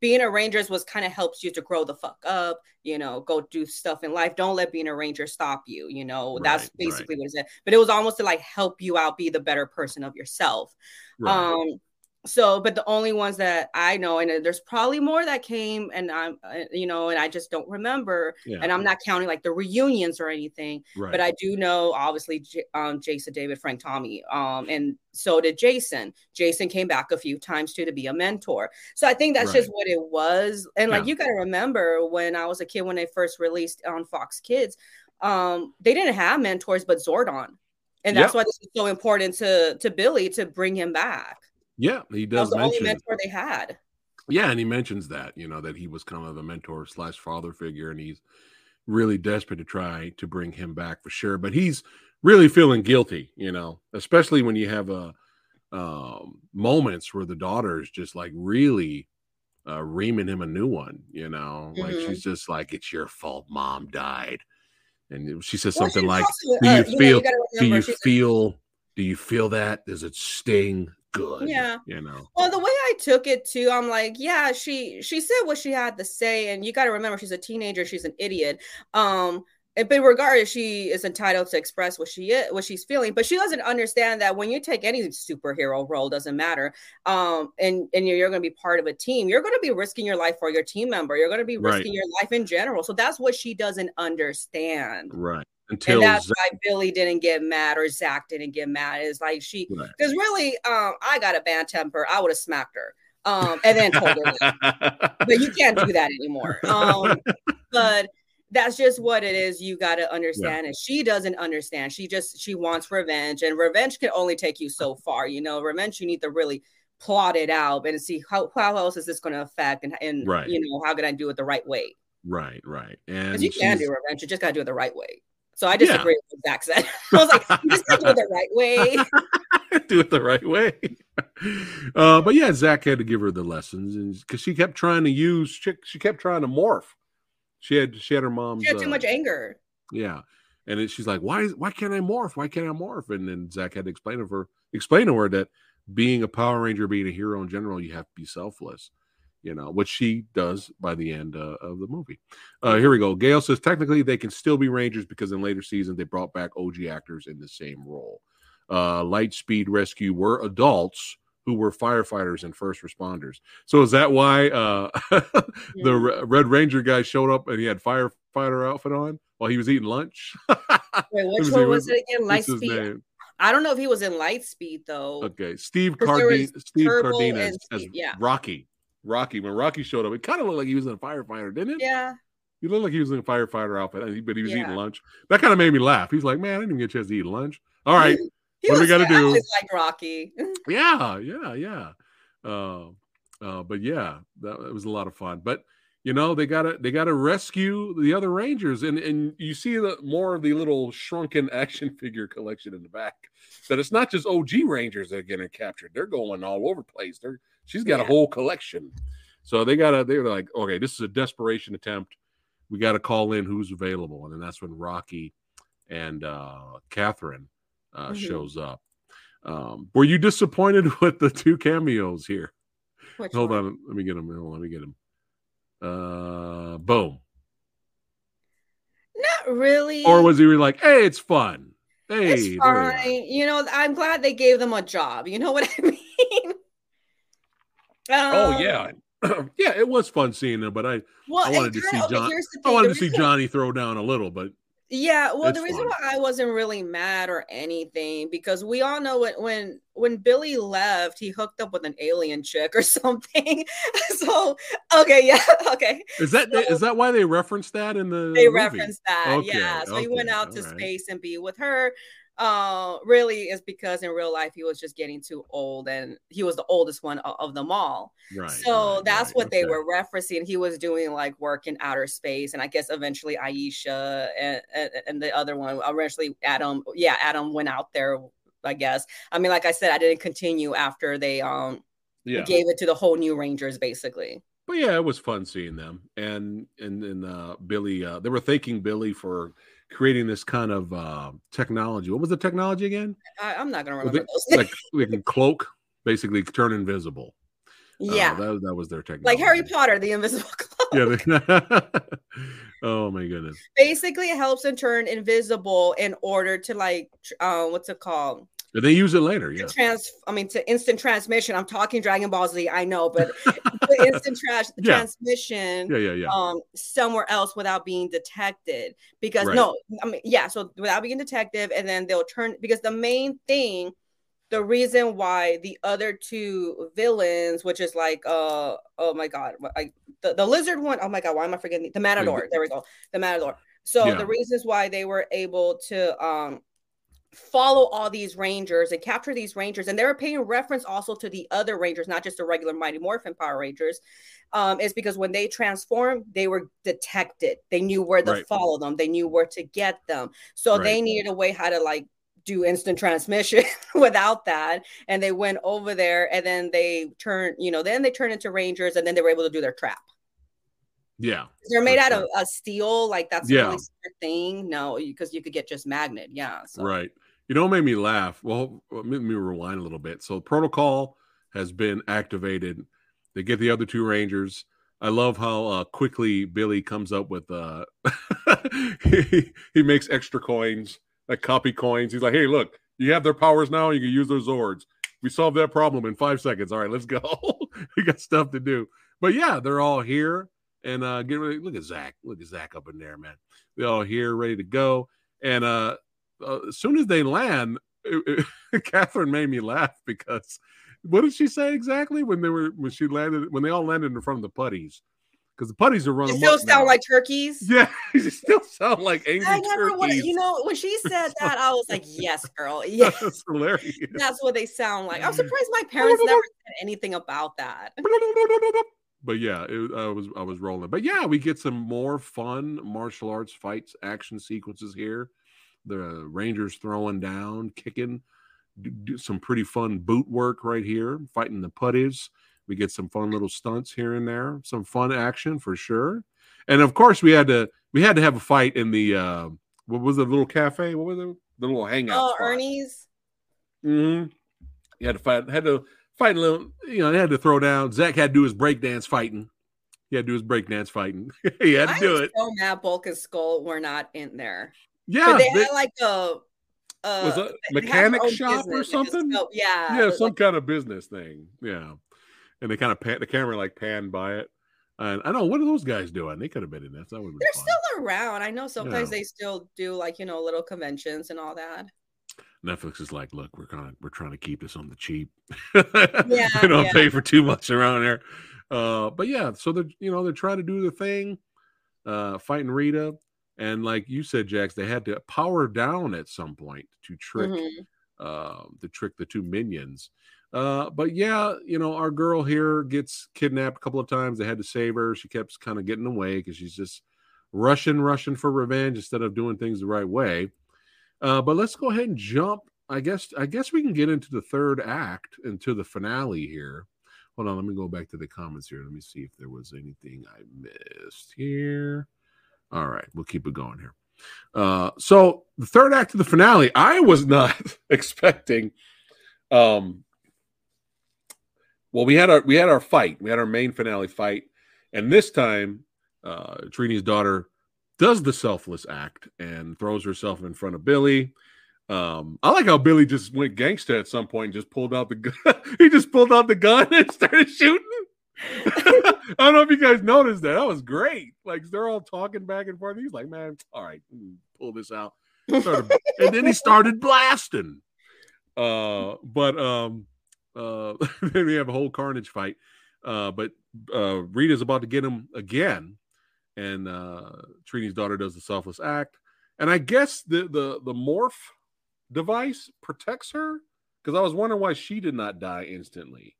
being a rangers was kind of helps you to grow the fuck up you know go do stuff in life don't let being a ranger stop you you know right, that's basically right. what it said but it was almost to like help you out be the better person of yourself right. um so but the only ones that i know and there's probably more that came and i'm uh, you know and i just don't remember yeah. and i'm not counting like the reunions or anything right. but i do know obviously um, jason david frank tommy um, and so did jason jason came back a few times too to be a mentor so i think that's right. just what it was and like yeah. you got to remember when i was a kid when they first released on fox kids um, they didn't have mentors but zordon and that's yep. why this is so important to to billy to bring him back yeah, he does. That the mention, only mentor they had. Yeah, and he mentions that you know that he was kind of a mentor slash father figure, and he's really desperate to try to bring him back for sure. But he's really feeling guilty, you know, especially when you have a um, moments where the daughter is just like really uh, reaming him a new one, you know, mm-hmm. like she's just like, "It's your fault, mom died," and she says well, something like, also, "Do you uh, feel? You know, you do you feel? Do you feel that? Does it sting? Good. Yeah. You know. Well, the way I took it too, I'm like, yeah, she she said what she had to say, and you got to remember she's a teenager, she's an idiot. Um, but regardless, she is entitled to express what she is, what she's feeling. But she doesn't understand that when you take any superhero role, doesn't matter, um, and and you're, you're going to be part of a team, you're going to be risking your life for your team member. You're going to be risking right. your life in general. So that's what she doesn't understand. Right. Until and that's Zach- why Billy didn't get mad or Zach didn't get mad. It's like she because right. really, um, I got a bad temper. I would have smacked her. Um, and then told her but you can't do that anymore. Um, but that's just what it is. You got to understand. Yeah. And she doesn't understand. She just she wants revenge, and revenge can only take you so far. You know, revenge you need to really plot it out and see how how else is this going to affect, and and right. you know how can I do it the right way. Right, right, and you can do revenge. You just got to do it the right way. So I disagree yeah. with Zach said. I was like, you just gotta do it the right way. do it the right way. Uh, but yeah, Zach had to give her the lessons, and because she kept trying to use, she, she, kept trying to morph. She had she had her mom's. She had too uh, much anger. Yeah, and it, she's like, "Why? Why can't I morph? Why can't I morph?" And then Zach had to explain to her, explain to her that being a Power Ranger, being a hero in general, you have to be selfless you know, which she does by the end uh, of the movie. Uh, here we go. Gail says technically they can still be Rangers because in later seasons they brought back OG actors in the same role. Uh, Lightspeed Rescue were adults who were firefighters and first responders. So is that why uh, the Red Ranger guy showed up and he had firefighter outfit on while he was eating lunch? Wait, which one was it again? Lightspeed. I don't know if he was in Lightspeed though. Okay, Steve Cardin, Steve Cardenas as yeah. Rocky. Rocky when Rocky showed up. It kind of looked like he was in a firefighter, didn't it? Yeah. He looked like he was in a firefighter outfit, but he was yeah. eating lunch. That kind of made me laugh. He's like, "Man, I didn't even get a chance to eat lunch." All right, what do we got to do? like Rocky. yeah, yeah, yeah. Uh, uh, but yeah, that, was a lot of fun. But you know, they gotta they gotta rescue the other Rangers, and and you see the more of the little shrunken action figure collection in the back. That it's not just OG Rangers that are getting captured; they're going all over the place. They're she's got a whole collection, so they gotta they're like, okay, this is a desperation attempt. We got to call in who's available, and then that's when Rocky and uh Catherine uh, Mhm. shows up. Um, were you disappointed with the two cameos here? Which Hold one? on, let me get him. Hold on, let me get him. Uh, boom. Not really. Or was he like, "Hey, it's fun. Hey, it's fine. You know, I'm glad they gave them a job. You know what I mean? Oh Um, yeah, yeah. It was fun seeing them, but I Well, I wanted to see okay, John- I wanted the to see Johnny throw down a little, but Yeah, well, the reason fun. why I wasn't really mad or anything because we all know when when when Billy left, he hooked up with an alien chick or something. so okay, yeah, okay. is that So- is that why they referenced that in the They movie? referenced that, Okay, yeah. So he went out to right. space and be with her. Uh, really is because in real life he was just getting too old, and he was the oldest one of them all. Right. so right, that's right, what they were referencing. He was doing like work in outer space, and I guess eventually Aisha and, and, and the other one, eventually Adam. Yeah, Adam went out there. I guess. I mean, like I said, I didn't continue after they um Yeah. gave it to the whole new Rangers, basically. but yeah, it was fun seeing them, and and and uh, Billy. Uh, they were thanking Billy for creating this kind of uh, technology. What was the technology again? I, I'm not gonna remember they- like we can cloak, basically turn invisible. Uh, yeah, that, that was their technology. like Harry Potter, the Invisible Cloak. Yeah. They, oh my goodness. Basically, it helps them turn invisible in order to like, uh, what's it called? They use it later. Yeah. Trans. I mean, to instant transmission. I'm talking Dragon Ball Z. I know, but the instant tra- Yeah. transmission. Yeah. Yeah. Yeah. um somewhere else without being detected because Right. no i mean yeah so without being detected and then they'll turn because the main thing the reason why the other two villains which is like uh oh my god like the, the lizard one oh my god why am i forgetting the matador there we go the matador so Yeah. the reasons why they were able to um follow all these rangers and capture these rangers and they were paying reference also to the other rangers not just the regular mighty morphin power rangers um, is because when they transformed, they were detected. They knew where to Right. follow them. They knew where to get them. So they needed a way how to like do instant transmission without that. And they went over there and then they turned, you know, then they turned into rangers and then they were able to do their trap. yeah. They're made out sure. of a steel, like that's Yeah. a really thing. No, because you could get just magnet. Yeah. So Right. You know what made me laugh? Well, let me rewind a little bit. So protocol has been activated. They get the other two rangers. I love how uh, quickly Billy comes up with uh he, he makes extra coins, like copy coins. He's like, "Hey, look, you have their powers now. You can use their Zords. We solved that problem in five seconds. All right, let's go. we got stuff to do." But yeah, they're all here and uh get ready. Look at Zach. Look at Zach up in there, man. They're all here, ready to go. And uh, uh as soon as they land, it- it- Catherine made me laugh because what did she say exactly when they were when she landed when they all landed in front of the putties? Because the putties are running. still sound like turkeys. yeah, you still sound like angry I never turkeys. you know, when she said that, I was like, yes, girl. Yes. That's hilarious. That's what they sound like. I'm surprised my parents never said anything about that. but yeah, it, I was I was rolling. But yeah, we get some more fun martial arts fights, action sequences here. The Rangers throwing down, kicking, do, do some pretty fun boot work right here, fighting the putties. We get some fun little stunts here and there, some fun action for sure. And of course, we had to we had to have a fight in the uh what was the little cafe? What was it? The little hangout. Oh, spot. Ernie's. hmm You had to fight. Had to fight a little. You know, they had to throw down. Zach had to do his breakdance fighting. He had to do his breakdance fighting. he had to I'm do it. so mad Bulk and Skull were not in there. Yeah, they they- had like a, a was it they have their mechanic shop or like a something? yeah. yeah, like- some kind of business thing. Yeah, and they kind of pan, the camera like panned by it. And I know what are those guys doing? They could have been in this. That would they're fun. still around. I know sometimes Yeah. they still do like you know little conventions and all that. Netflix is like, look, we're kind of we're trying to keep this on the cheap. Yeah, they don't yeah. pay for too much around there. Uh, but yeah, so they're you know they're trying to do the thing, uh, fighting Rita, and like you said, Jax, they had to power down at some point to trick Mhm. uh, to trick the two minions. Uh, but yeah, you know, our girl here gets kidnapped a couple of times. They had to save her. She kept kind of getting away because she's just rushing, rushing for revenge instead of doing things the right way. Uh, but let's go ahead and jump. I guess I guess we can get into the third act, into the finale here. Hold on, let me go back to the comments here. Let me see if there was anything I missed here. All right, we'll keep it going here. Uh, so the third act of the finale, I was not expecting um well, we had our we had our fight. We had our main finale fight, and this time, uh, Trini's daughter does the selfless act and throws herself in front of Billy. Um, I like how Billy just went gangster at some point and just pulled out the gun. he just pulled out the gun and started shooting. I don't know if you guys noticed that. That was great. Like they're all talking back and forth. He's like, "Man, all right, pull this out." And then he started blasting. Uh, but um, uh, then we have a whole carnage fight. Uh, but uh, Rita's about to get him again, and uh, Trini's daughter does the selfless act. And I guess the the the morph device protects her because I was wondering why she did not die instantly.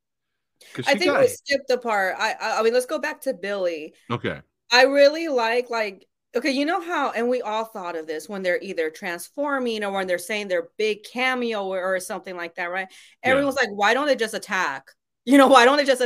I think we skipped the part. I, I I mean, let's go back to Billy. Okay. I really like like okay, you know how, and we all thought of this when they're either transforming or when they're saying their big cameo or, or something like that, right? Everyone's yeah. like, why don't they just attack? You know, why don't they just?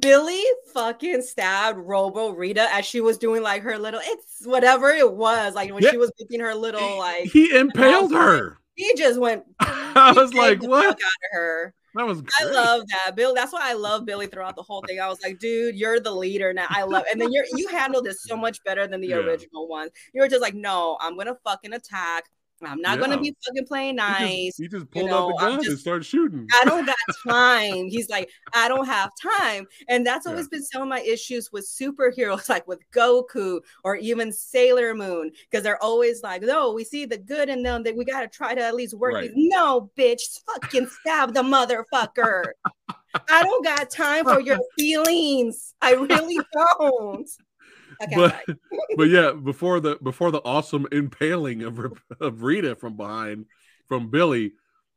Billy fucking stabbed Robo Rita as she was doing like her little, it's whatever it was, like when yeah. she was making her little like. He impaled her. He just went. I was like, what? Out her. That was great. I love that. Bill, that's why I love Billy throughout the whole thing. I was like, dude, you're the leader now. I love it. and then you're you handled this so much better than the yeah. original one. You were just like, no, I'm gonna fucking attack. I'm not yeah. gonna be fucking playing nice. He just, he just pulled you know, out the gun just, and started shooting. I don't got time. He's like, I don't have time. And that's always yeah. been some of my issues with superheroes, like with Goku or even Sailor Moon, because they're always like, no, we see the good in them that we gotta try to at least work right. these. No, bitch, fucking stab the motherfucker. I don't got time for your feelings. I really don't. Okay, but but yeah, before the before the awesome impaling of of Rita from behind from Billy,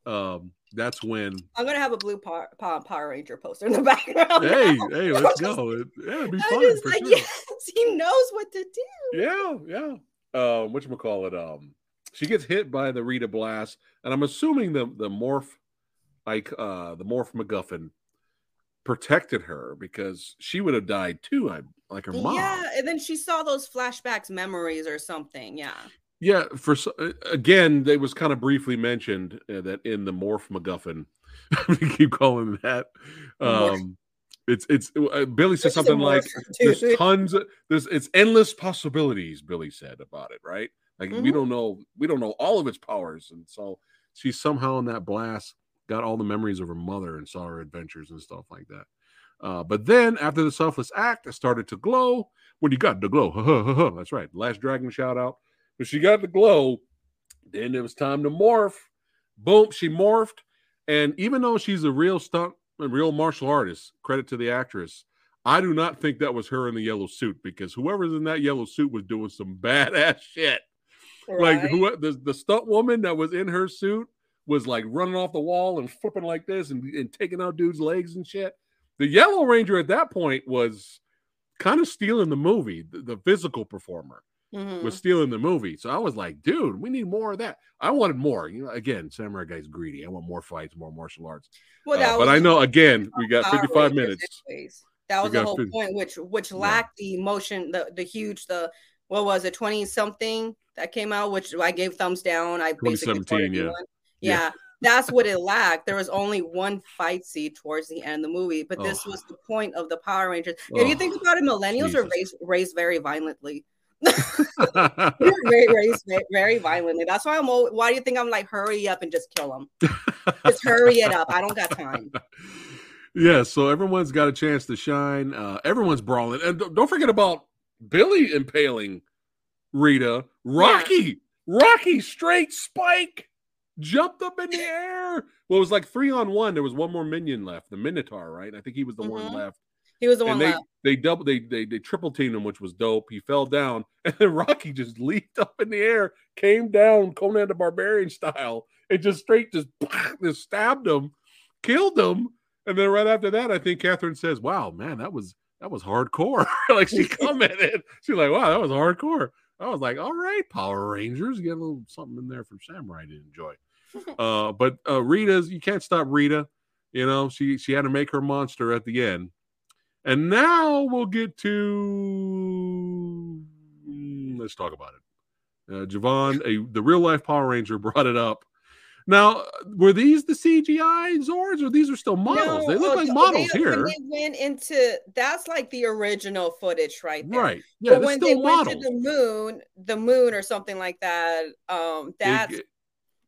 um, that's when I'm gonna have a blue Power, Power Ranger poster in the background. Hey, now. hey, let's go. It, yeah, it'd be fun. Like, sure. yes, he knows what to do. Yeah, yeah. Um, which call it? Um, she gets hit by the Rita blast, and I'm assuming the the morph, like uh, the morph MacGuffin protected her because she would have died too. I like her mom. Yeah, and then she saw those flashbacks, memories, or something. Yeah. Yeah. For again, they was kind of briefly mentioned uh, that in the morph MacGuffin. we keep calling that. Um, it's it's uh, Billy said something like there's tons of there's it's endless possibilities. Billy said about it, right? Like mm-hmm. we don't know we don't know all of its powers, and so she somehow in that blast got all the memories of her mother and saw her adventures and stuff like that. Uh, but then after the selfless act, it started to glow. When you got the glow, that's right. Last dragon shout out. When she got the glow, then it was time to morph. Boom, she morphed. And even though she's a real stunt, a real martial artist, credit to the actress, I do not think that was her in the yellow suit because whoever's in that yellow suit was doing some badass shit. Right. Like who the, the stunt woman that was in her suit was like running off the wall and flipping like this and, and taking out dudes' legs and shit. The Yellow Ranger at that point was kind of stealing the movie. The, the physical performer mm-hmm. was stealing the movie. So I was like, dude, we need more of that. I wanted more. You know, again, Samurai Guy's greedy. I want more fights, more martial arts. Well, uh, but I know again, we got 55 minutes. That was the whole 50. point, which which lacked yeah. the emotion, the the huge, the what was it, 20 something that came out, which I gave thumbs down. I basically yeah yeah. That's what it lacked. There was only one fight scene towards the end of the movie, but this oh. was the point of the Power Rangers. If you think about it, millennials Jesus. are raised, raised very violently. raised very violently. That's why I'm. Why do you think I'm like, hurry up and just kill them? just hurry it up. I don't got time. Yeah, so everyone's got a chance to shine. Uh, everyone's brawling, and don't forget about Billy impaling Rita. Rocky, yeah. Rocky, straight spike jumped up in the air. Well, it was like three on one. There was one more minion left, the Minotaur, right? I think he was the mm-hmm. one left. He was the and one they, left. They double they, they they triple teamed him, which was dope. He fell down, and then Rocky just leaped up in the air, came down Conan the Barbarian style, and just straight just, just stabbed him, killed him. And then right after that, I think Catherine says, Wow, man, that was that was hardcore. like she commented. She's like, Wow, that was hardcore. I was like, all right, Power Rangers, get a little something in there for Samurai to enjoy. uh, but uh, Rita's, you can't stop Rita. You know, she she had to make her monster at the end. And now we'll get to mm, let's talk about it. Uh, Javon, a the real life Power Ranger, brought it up. Now, were these the CGI Zords, or these are still models? No, they look like models they, here. they went into that's like the original footage, right there. Right. Yeah. But when they models. went to the moon, the moon or something like that, um, that's it,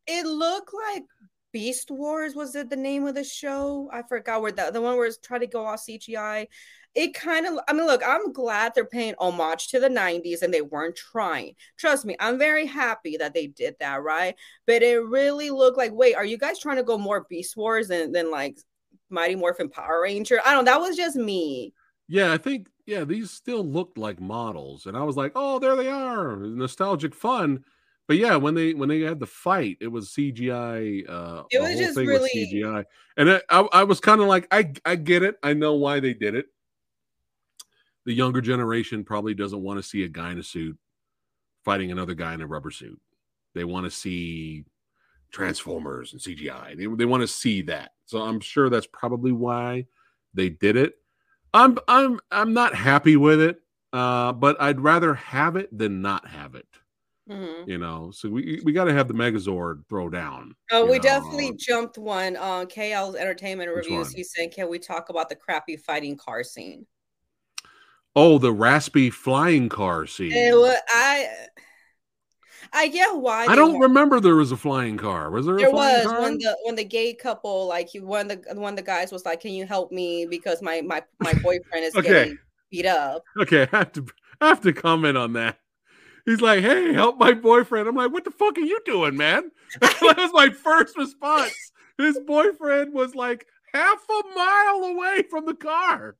it looked like Beast Wars. Was it the name of the show? I forgot where the the one where it's trying to go all CGI it kind of i mean look i'm glad they're paying homage to the 90s and they weren't trying. Trust me i'm very happy that they did that right? But it really looked like wait are you guys trying to go more beast wars than, than like mighty morphin power ranger? I don't know that was just me. Yeah i think yeah these still looked like models and i was like oh there they are. Nostalgic fun but yeah, when they when they had the fight, it was CGI. Uh, it was just really was CGI, and it, I I was kind of like I I get it. I know why they did it the younger generation probably doesn't want to see a guy in a suit fighting another guy in a rubber suit. They want to see Transformers and CGI. They, they want to see that. So I'm sure that's probably why they did it. I'm I'm I'm not happy with it, uh, but I'd rather have it than not have it. Mm-hmm. You know, so we we got to have the Megazord throw down. Oh, we know? definitely jumped one on KL's entertainment reviews. He's saying, "Can we talk about the crappy fighting car scene?" Oh, the raspy flying car scene. Was, I I get why. I don't remember there was a flying car. Was there? There was car? when the when the gay couple like one of the one of the guys was like, "Can you help me because my my my boyfriend is okay. getting beat up." Okay, I have to I have to comment on that. He's like, "Hey, help my boyfriend." I'm like, "What the fuck are you doing, man?" that was my first response. His boyfriend was like half a mile away from the car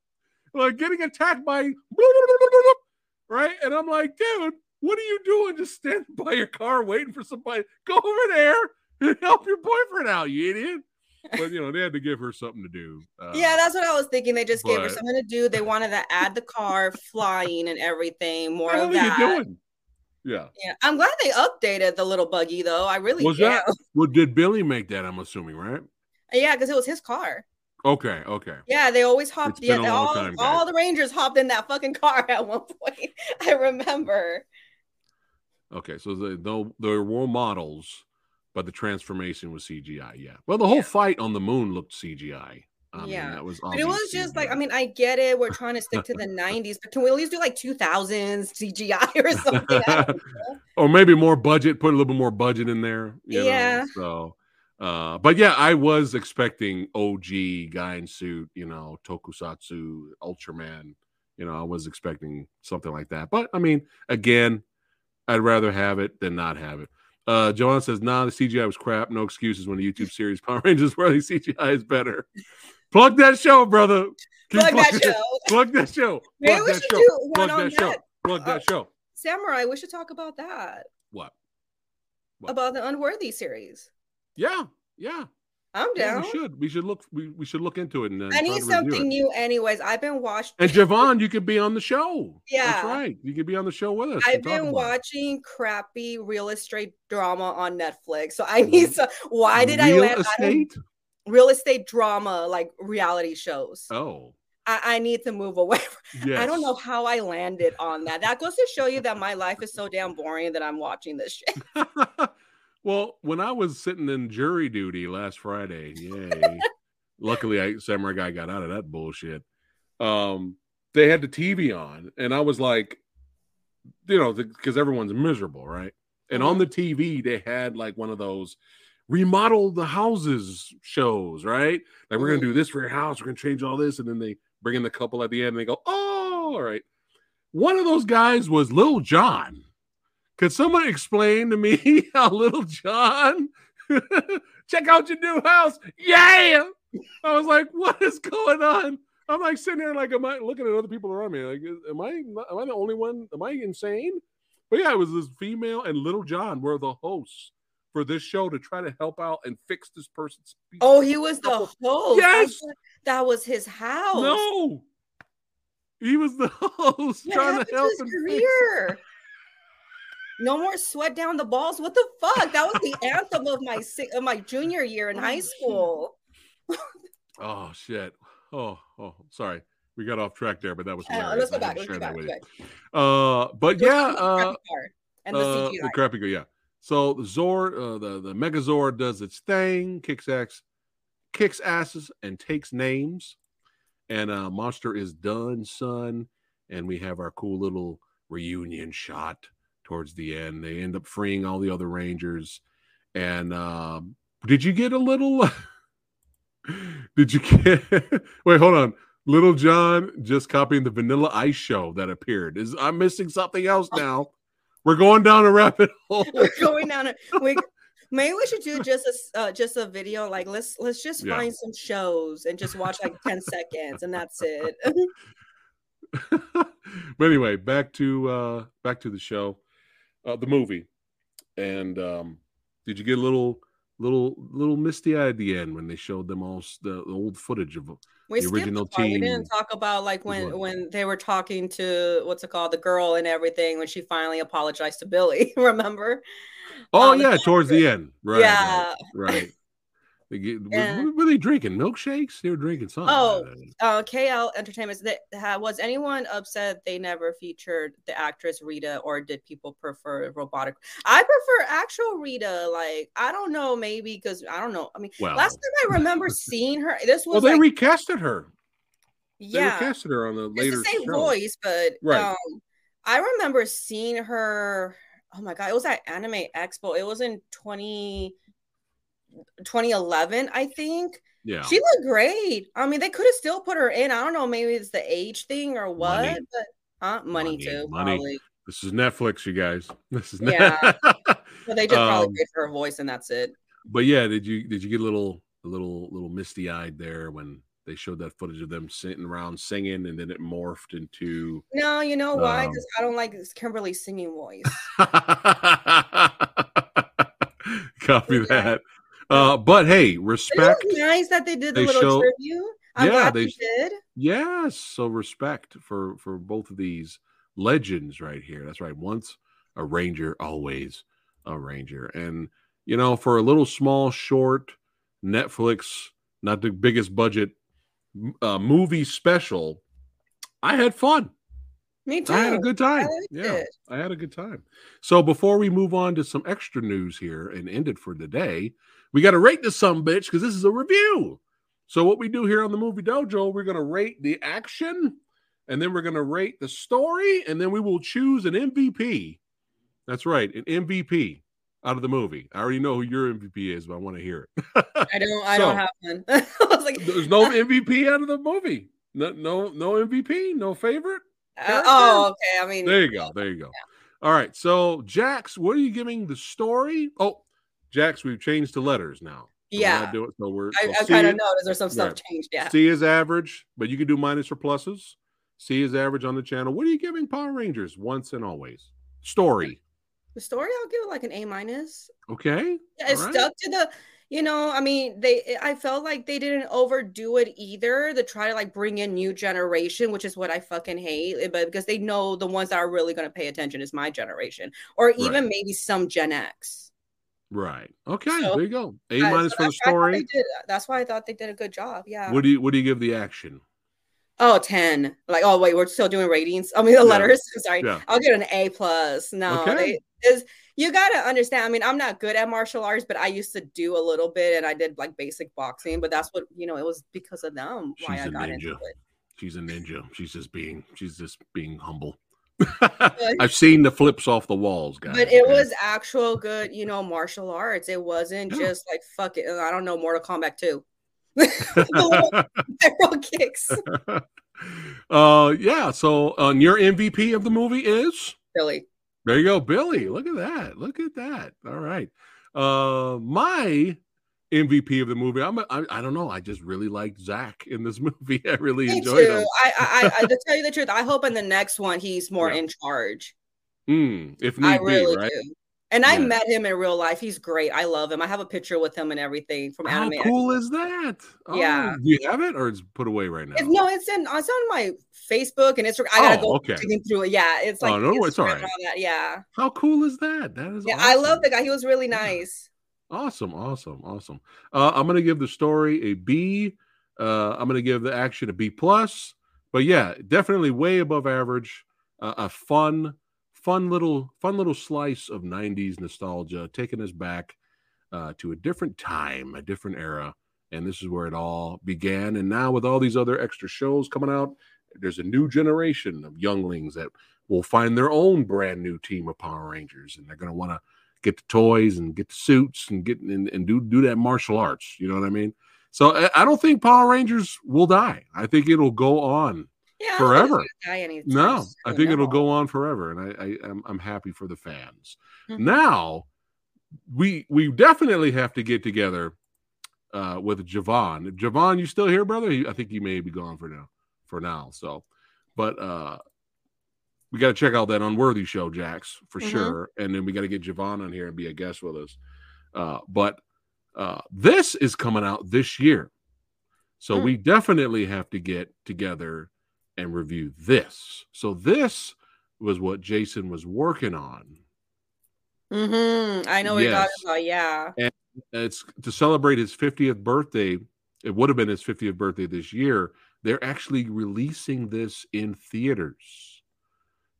like getting attacked by right? And I'm like, dude, what are you doing? Just standing by your car waiting for somebody. Go over there and help your boyfriend out, you idiot. But you know, they had to give her something to do. Uh, yeah, that's what I was thinking. They just but, gave her something to do. They wanted to add the car flying and everything. More of that. Yeah. Yeah. I'm glad they updated the little buggy though. I really was am. that. Well, did Billy make that? I'm assuming, right? Yeah, because it was his car. Okay, okay. Yeah, they always hopped. Yeah, all, time, all the Rangers hopped in that fucking car at one point. I remember. Okay, so the, the there were models, but the transformation was CGI. Yeah. Well, the whole yeah. fight on the moon looked CGI. I yeah, mean, that was. But it was just like I mean, I get it. We're trying to stick to the '90s, but can we at least do like 2000s CGI or something? or maybe more budget. Put a little bit more budget in there. yeah. Know, so uh, but yeah, I was expecting OG guy in suit, you know, Tokusatsu, Ultraman. You know, I was expecting something like that. But I mean, again, I'd rather have it than not have it. Uh, Joanne says, "Nah, the CGI was crap. No excuses when the YouTube series Power Rangers where the CGI is better." Plug that show, brother. Plug that show. Plug that show. Maybe plug we that should show. do one plug on that, that. show. Plug uh, that show. Samurai, we should talk about that. What? what? About the Unworthy series. Yeah, yeah. I'm down. Yeah, we should. We should look. We, we should look into it. And I need something new, anyways. I've been watching. And Javon, you could be on the show. Yeah, that's right. You could be on the show with us. I've been watching it. crappy real estate drama on Netflix, so I need some. Why did real I land estate? Real estate drama, like reality shows. Oh. I, I need to move away. Yes. I don't know how I landed on that. That goes to show you that my life is so damn boring that I'm watching this shit. Well, when I was sitting in jury duty last Friday, yay. luckily I Samurai Guy got out of that bullshit. Um, they had the TV on, and I was like, you know, because everyone's miserable, right? And mm-hmm. on the TV, they had like one of those remodel the houses shows, right? Like we're gonna mm-hmm. do this for your house, we're gonna change all this, and then they bring in the couple at the end, and they go, "Oh, all right." One of those guys was Lil Jon. Could someone explain to me how Little Jon check out your new house? Yeah. I was like, what is going on? I'm like sitting there, like, am I looking at other people around me? Like, am I am I the only one? Am I insane? But yeah, it was this female and Little Jon were the hosts for this show to try to help out and fix this person's. Oh, he was the host. Yes. that was his house. No, he was the host trying to help his career? No more sweat down the balls. What the fuck? That was the anthem of my of my junior year in Oh, high school. Oh shit! Oh, oh, sorry, we got off track there, but that was Uh, let's go back. Let's go back. that with Let's you. go Uh, but yeah, uh, and the uh, the crappy yeah. So the Zord, uh, the the Megazord does its thing, kicks ass, kicks asses, and takes names. And uh, Monster is done, son. And we have our cool little reunion shot towards the end. They end up freeing all the other Rangers. And um, did you get a little? did you get? Wait, hold on. Little Jon just copying the Vanilla Ice show that appeared. Is I'm missing something else now? We're going down a rabbit hole. We're going down a we maybe we should do just a uh, just a video like let's let's just Yeah. find some shows and just watch like 10 seconds and that's it but anyway, back to uh back to the show, uh, the movie, and um, did you get a little little little misty eye at the end when they showed them all the, the old footage of we The original the part. we didn't talk about like when what? when they were talking to what's it called the girl and everything when she finally apologized to billy remember Oh Um, yeah, towards the end, right? yeah right. right. They get, what were they drinking? Milkshakes? They were drinking something. Oh, uh, KL Entertainment. That ha- was anyone upset they never featured the actress Rita, or did people prefer robotic? I prefer actual Rita. Like I don't know, maybe because I don't know. I mean, well, last time I remember seeing her, this was. well, they like recasted her. They yeah, recasted her on the it's later the same show. voice, but Right. um, I remember seeing her. Oh my god, it was at Anime Expo. It was in 20, 2011, I think. Yeah, She looked great. I mean, they could have still put her in. I don't know, maybe it's the age thing or what, Money. but huh? Money, Money, too, money. probably. this is Netflix, you guys. This is Yeah. They just probably Um, paid for her voice and that's it. but yeah, did you did you get a little a little little misty eyed there when they showed that footage of them sitting around singing and then it morphed into No, you know why? Um, Because I don't like this Kimberly singing voice. copy that. Uh, but hey, respect. nice that they did the They little show- tribute. I'm Yeah, they did. Yes, so respect for for both of these legends right here. That's right. Once a ranger, always a ranger. And you know, for a little small short Netflix, not the biggest budget uh, movie special, I had fun. Me too. I had a good time. liked yeah, it. I had a good time. So before we move on to some extra news here and end it for the day, we got to rate this some bitch because this is a review. So what we do here on the Movie Dojo, we're going to rate the action, and then we're going to rate the story, and then we will choose an MVP. That's right, an MVP out of the movie. I already know who your MVP is, but I want to hear it. I don't. I So- don't have one. I like, There's no MVP out of the movie. No, no, no MVP, no favorite. Uh, oh, okay. I mean, There you go. There you go. All right. So, Jax, what are you giving the story? Oh, Jax, we've changed to letters now. So we're yeah. not doing so we're I, so I C kind of is- noticed there's some stuff Right. changed. Yeah. C is average, but you can do minus or pluses. C is average on the channel. What are you giving Power Rangers once and always? Story. The story, I'll give it like an A minus. Okay. Yeah, it All right. stuck to the, you know, I mean, they, I felt like they didn't overdo it either. To try to like bring in new generation, which is what I fucking hate. eh, But because they know the ones that are really going to pay attention is my generation, or even maybe some Gen X. Right. Okay. So, there you go. A minus for the I- I thought story. did- that's why I thought they did a good job. Yeah. What do you what do you give the action? Oh, 10. Like, oh wait, we're still doing ratings. I mean the Yeah. letters. Sorry. Yeah. I'll get an A plus. No, Okay. Is you gotta understand. I mean, I'm not good at martial arts, but I used to do a little bit and I did like basic boxing, but that's what you know, it was because of them why She's I a got into ninja. it. She's a ninja. She's just being she's just being humble. I've seen the flips off the walls, guys. But it okay? was actual good, you know, martial arts. It wasn't Yeah. just like fuck it. I don't know, Mortal Kombat 2. the barrel kicks. uh yeah, so on your MVP of the movie is Really. There you go, Billy. Look at that. Look at that. All right. Uh my MVP of the movie. I'm a, I, I don't know. I just really liked Zach in this movie. I really Me enjoyed too. him. I, I, I, to tell you the truth, I hope in the next one he's more Yeah. in charge. Mm, if I need really be, right? do. And I Yeah. met him in real life. He's great. I love him. I have a picture with him and everything from How Anime. cool is that? Oh, Yeah. Do you have it or it's put away right now? It's, no, it's in it's on my Facebook and Instagram. I gotta Oh, go okay. digging through it. Yeah, it's like Oh, no, it's all right. all. Yeah, How cool is that? That is yeah. I love the guy. He was really nice. Awesome, awesome, awesome. Uh, I'm gonna give the story a B. Uh, I'm gonna give the action a B plus. But yeah, definitely way above average. Uh, a fun, fun little, fun little slice of '90s nostalgia, taking us back uh, to a different time, a different era, and this is where it all began. And now with all these other extra shows coming out, there's a new generation of younglings that will find their own brand new team of Power Rangers, and they're gonna want to get the toys and get the suits and get and, and do do that martial arts. You know what I mean? So I, I don't think Power Rangers will die. I think it'll go on Yeah, I don't think forever. it's gonna die anytime No, I think it'll go on forever, and I, I I'm, I'm happy for the fans. Mhm. Now, we we definitely have to get together uh, with Javon. Javon, you still here, brother? I think you may be gone for now. For now, so, but uh, we got to check out that Unworthy show, Jax, for Mhm. sure, and then we got to get Javon on here and be a guest with us. Uh, but uh, this is coming out this year, so Hmm. we definitely have to get together and review this. So this was what Jason was working on. Mm-hmm. I know what you're talking about. Yeah. And It's to celebrate his 50th birthday. It would have been his 50th birthday this year. They're actually releasing this in theaters.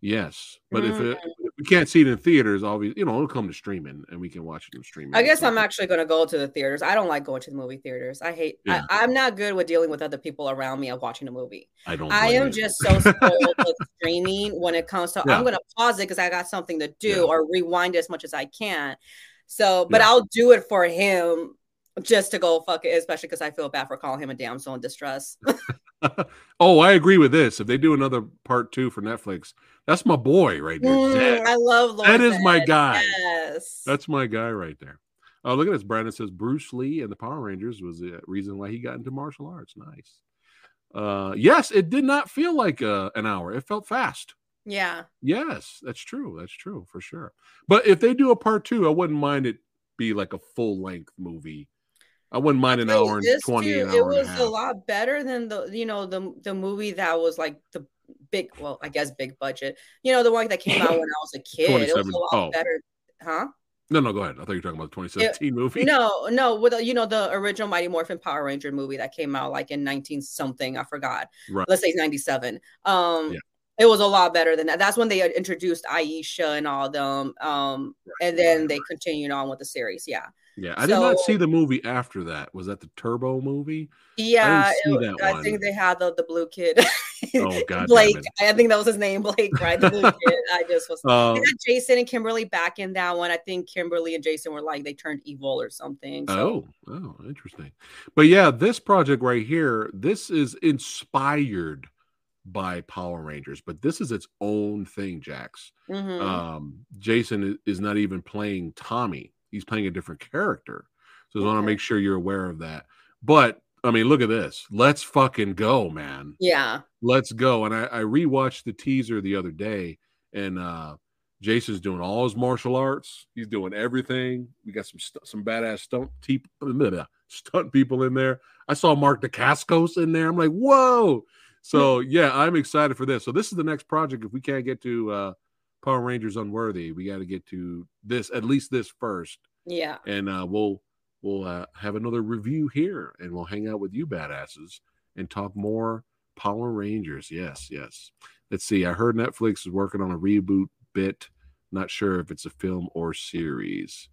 Yes, but if, it, mm. if we can't see it in theaters, obviously, you know, it'll come to streaming and we can watch it in streaming. I guess I'm actually going to go to the theaters. I don't like going to the movie theaters. I hate. Yeah. I, I'm not good with dealing with other people around me of watching a movie. I don't. I am you. just so spoiled with streaming when it comes to. Yeah. I'm going to pause it because I got something to do Yeah. or rewind as much as I can. So, but. I'll do it for him just to go fuck it, especially because I feel bad for calling him a damsel in distress. oh, I agree with this. If they do another part two for Netflix, that's my boy right there. Mm, I love Lord That is my guy. Yes. That's my guy right there. Oh, look at this. Brandon says Bruce Lee and the Power Rangers was the reason why he got into martial arts. Nice. Uh, yes, it did not feel like uh, an hour. It felt fast. yeah. Yes, that's true. That's true for sure. But if they do a part two, I wouldn't mind it be like a full length movie. I wouldn't mind an hour and twenty. too, an it hour a was half. a lot better than the you know the the movie that was like the big well I guess big budget you know the one that came out when I was a kid it was 27 a lot oh. better huh No, no, go ahead. I thought you were talking about the 2017 movie. no no with you know the original Mighty Morphin Power Ranger movie that came out like in 19 something I forgot Right. let's say 97 um Yeah. it was a lot better than that that's when they had introduced Aisha and all them um and then right, they continued on with the series yeah Yeah, I did not see the movie after that. Was that the Turbo movie? yeah see it- that I one. think they had the the blue kid Oh God, Blake. I think that was his name, Blake, right? The blue kid. I just was. Um, Jason and Kimberly back in that one. I think Kimberly and Jason were like they turned evil or something. So. Oh, oh, interesting. But yeah, this project right here, this is inspired by Power Rangers, but this is its own thing, Jax. Mhm. Um, Jason is not even playing Tommy; he's playing a different character. So I want to make sure you're aware of that. But I mean, look at this. Let's fucking go, man. yeah. Let's go. And I, I rewatched the teaser the other day, and uh Jason's doing all his martial arts. He's doing everything. We got some st- some badass stunt te- stunt people in there. I saw Mark Dacascos in there. I'm like, whoa. So yeah, I'm excited for this. So this is the next project. If we can't get to uh Power Rangers Unworthy, we got to get to this at least this first, Yeah. and uh, we'll we'll uh, have another review here, and we'll hang out with you badasses and talk more Power Rangers. Yes, yes. Let's see. I heard Netflix is working on a reboot bit. Not sure if it's a film or series.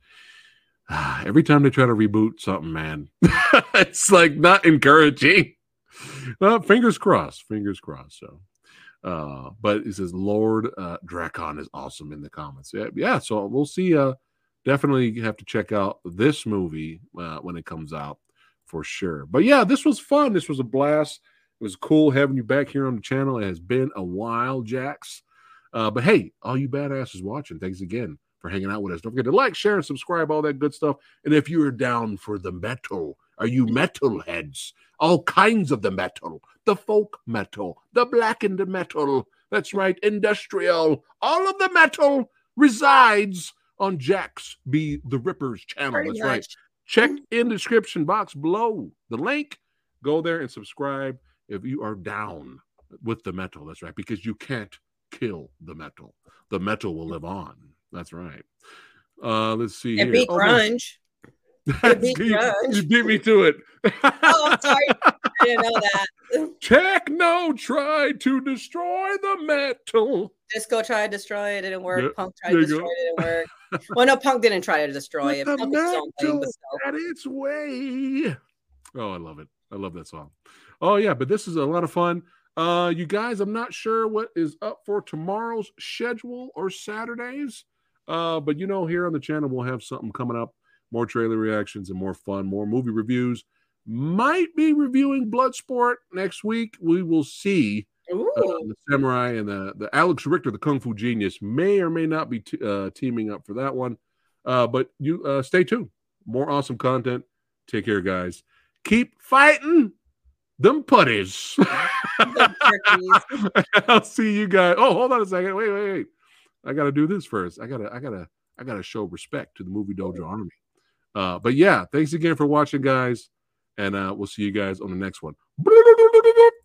Ah, every time they try to reboot something, man, it's like not encouraging. Well, fingers crossed. Fingers crossed. So, uh, but it says Lord uh, Drakkon is awesome in the comments. Yeah, yeah. So we'll see. Uh, definitely have to check out this movie uh, when it comes out for sure. But yeah, this was fun. This was a blast. It was cool having you back here on the channel. It has been a while, Jax. Uh, but hey, all you badasses watching, thanks again for hanging out with us. Don't forget to like, share, and subscribe, all that good stuff. And if you're down for the metal, are you metal heads? All kinds of the metal, the folk metal, the blackened metal. That's right, industrial. All of the metal resides on Jack's Be the Ripper's channel. Pretty That's much. right. Check in the description box below the link. Go there and subscribe if you are down with the metal. That's right, because you can't kill the metal. The metal will live on. That's right. Uh, let's see. It here. beat Oh, grunge. That's- you, beat me to it. Oh, I'm sorry. I didn't know that. Techno tried to destroy the metal. Disco tried to destroy it, didn't work. Yeah, Punk tried to destroy it, didn't work. well, no, Punk didn't try to destroy it. With the Punk was thing, metal still. at its way. Oh, I love it. I love that song. Oh yeah, but this is a lot of fun. Uh, you guys, I'm not sure what is up for tomorrow's schedule or Saturdays. Uh, but you know, here on the channel we'll have something coming up, more trailer reactions and more fun, more movie reviews. Might be reviewing Bloodsport next week. We will see. Uh, the samurai and the the Alex Richter, the kung fu genius, may or may not be t- uh, teaming up for that one. Uh, but you uh, stay tuned. More awesome content. Take care, guys. Keep fighting them putties. I'll see you guys. Oh, hold on a second. Wait, wait, wait. I gotta do this first. I gotta, I gotta, I gotta show respect to the movie dojo army. Uh, but yeah, thanks again for watching, guys, and uh, we'll see you guys on the next one.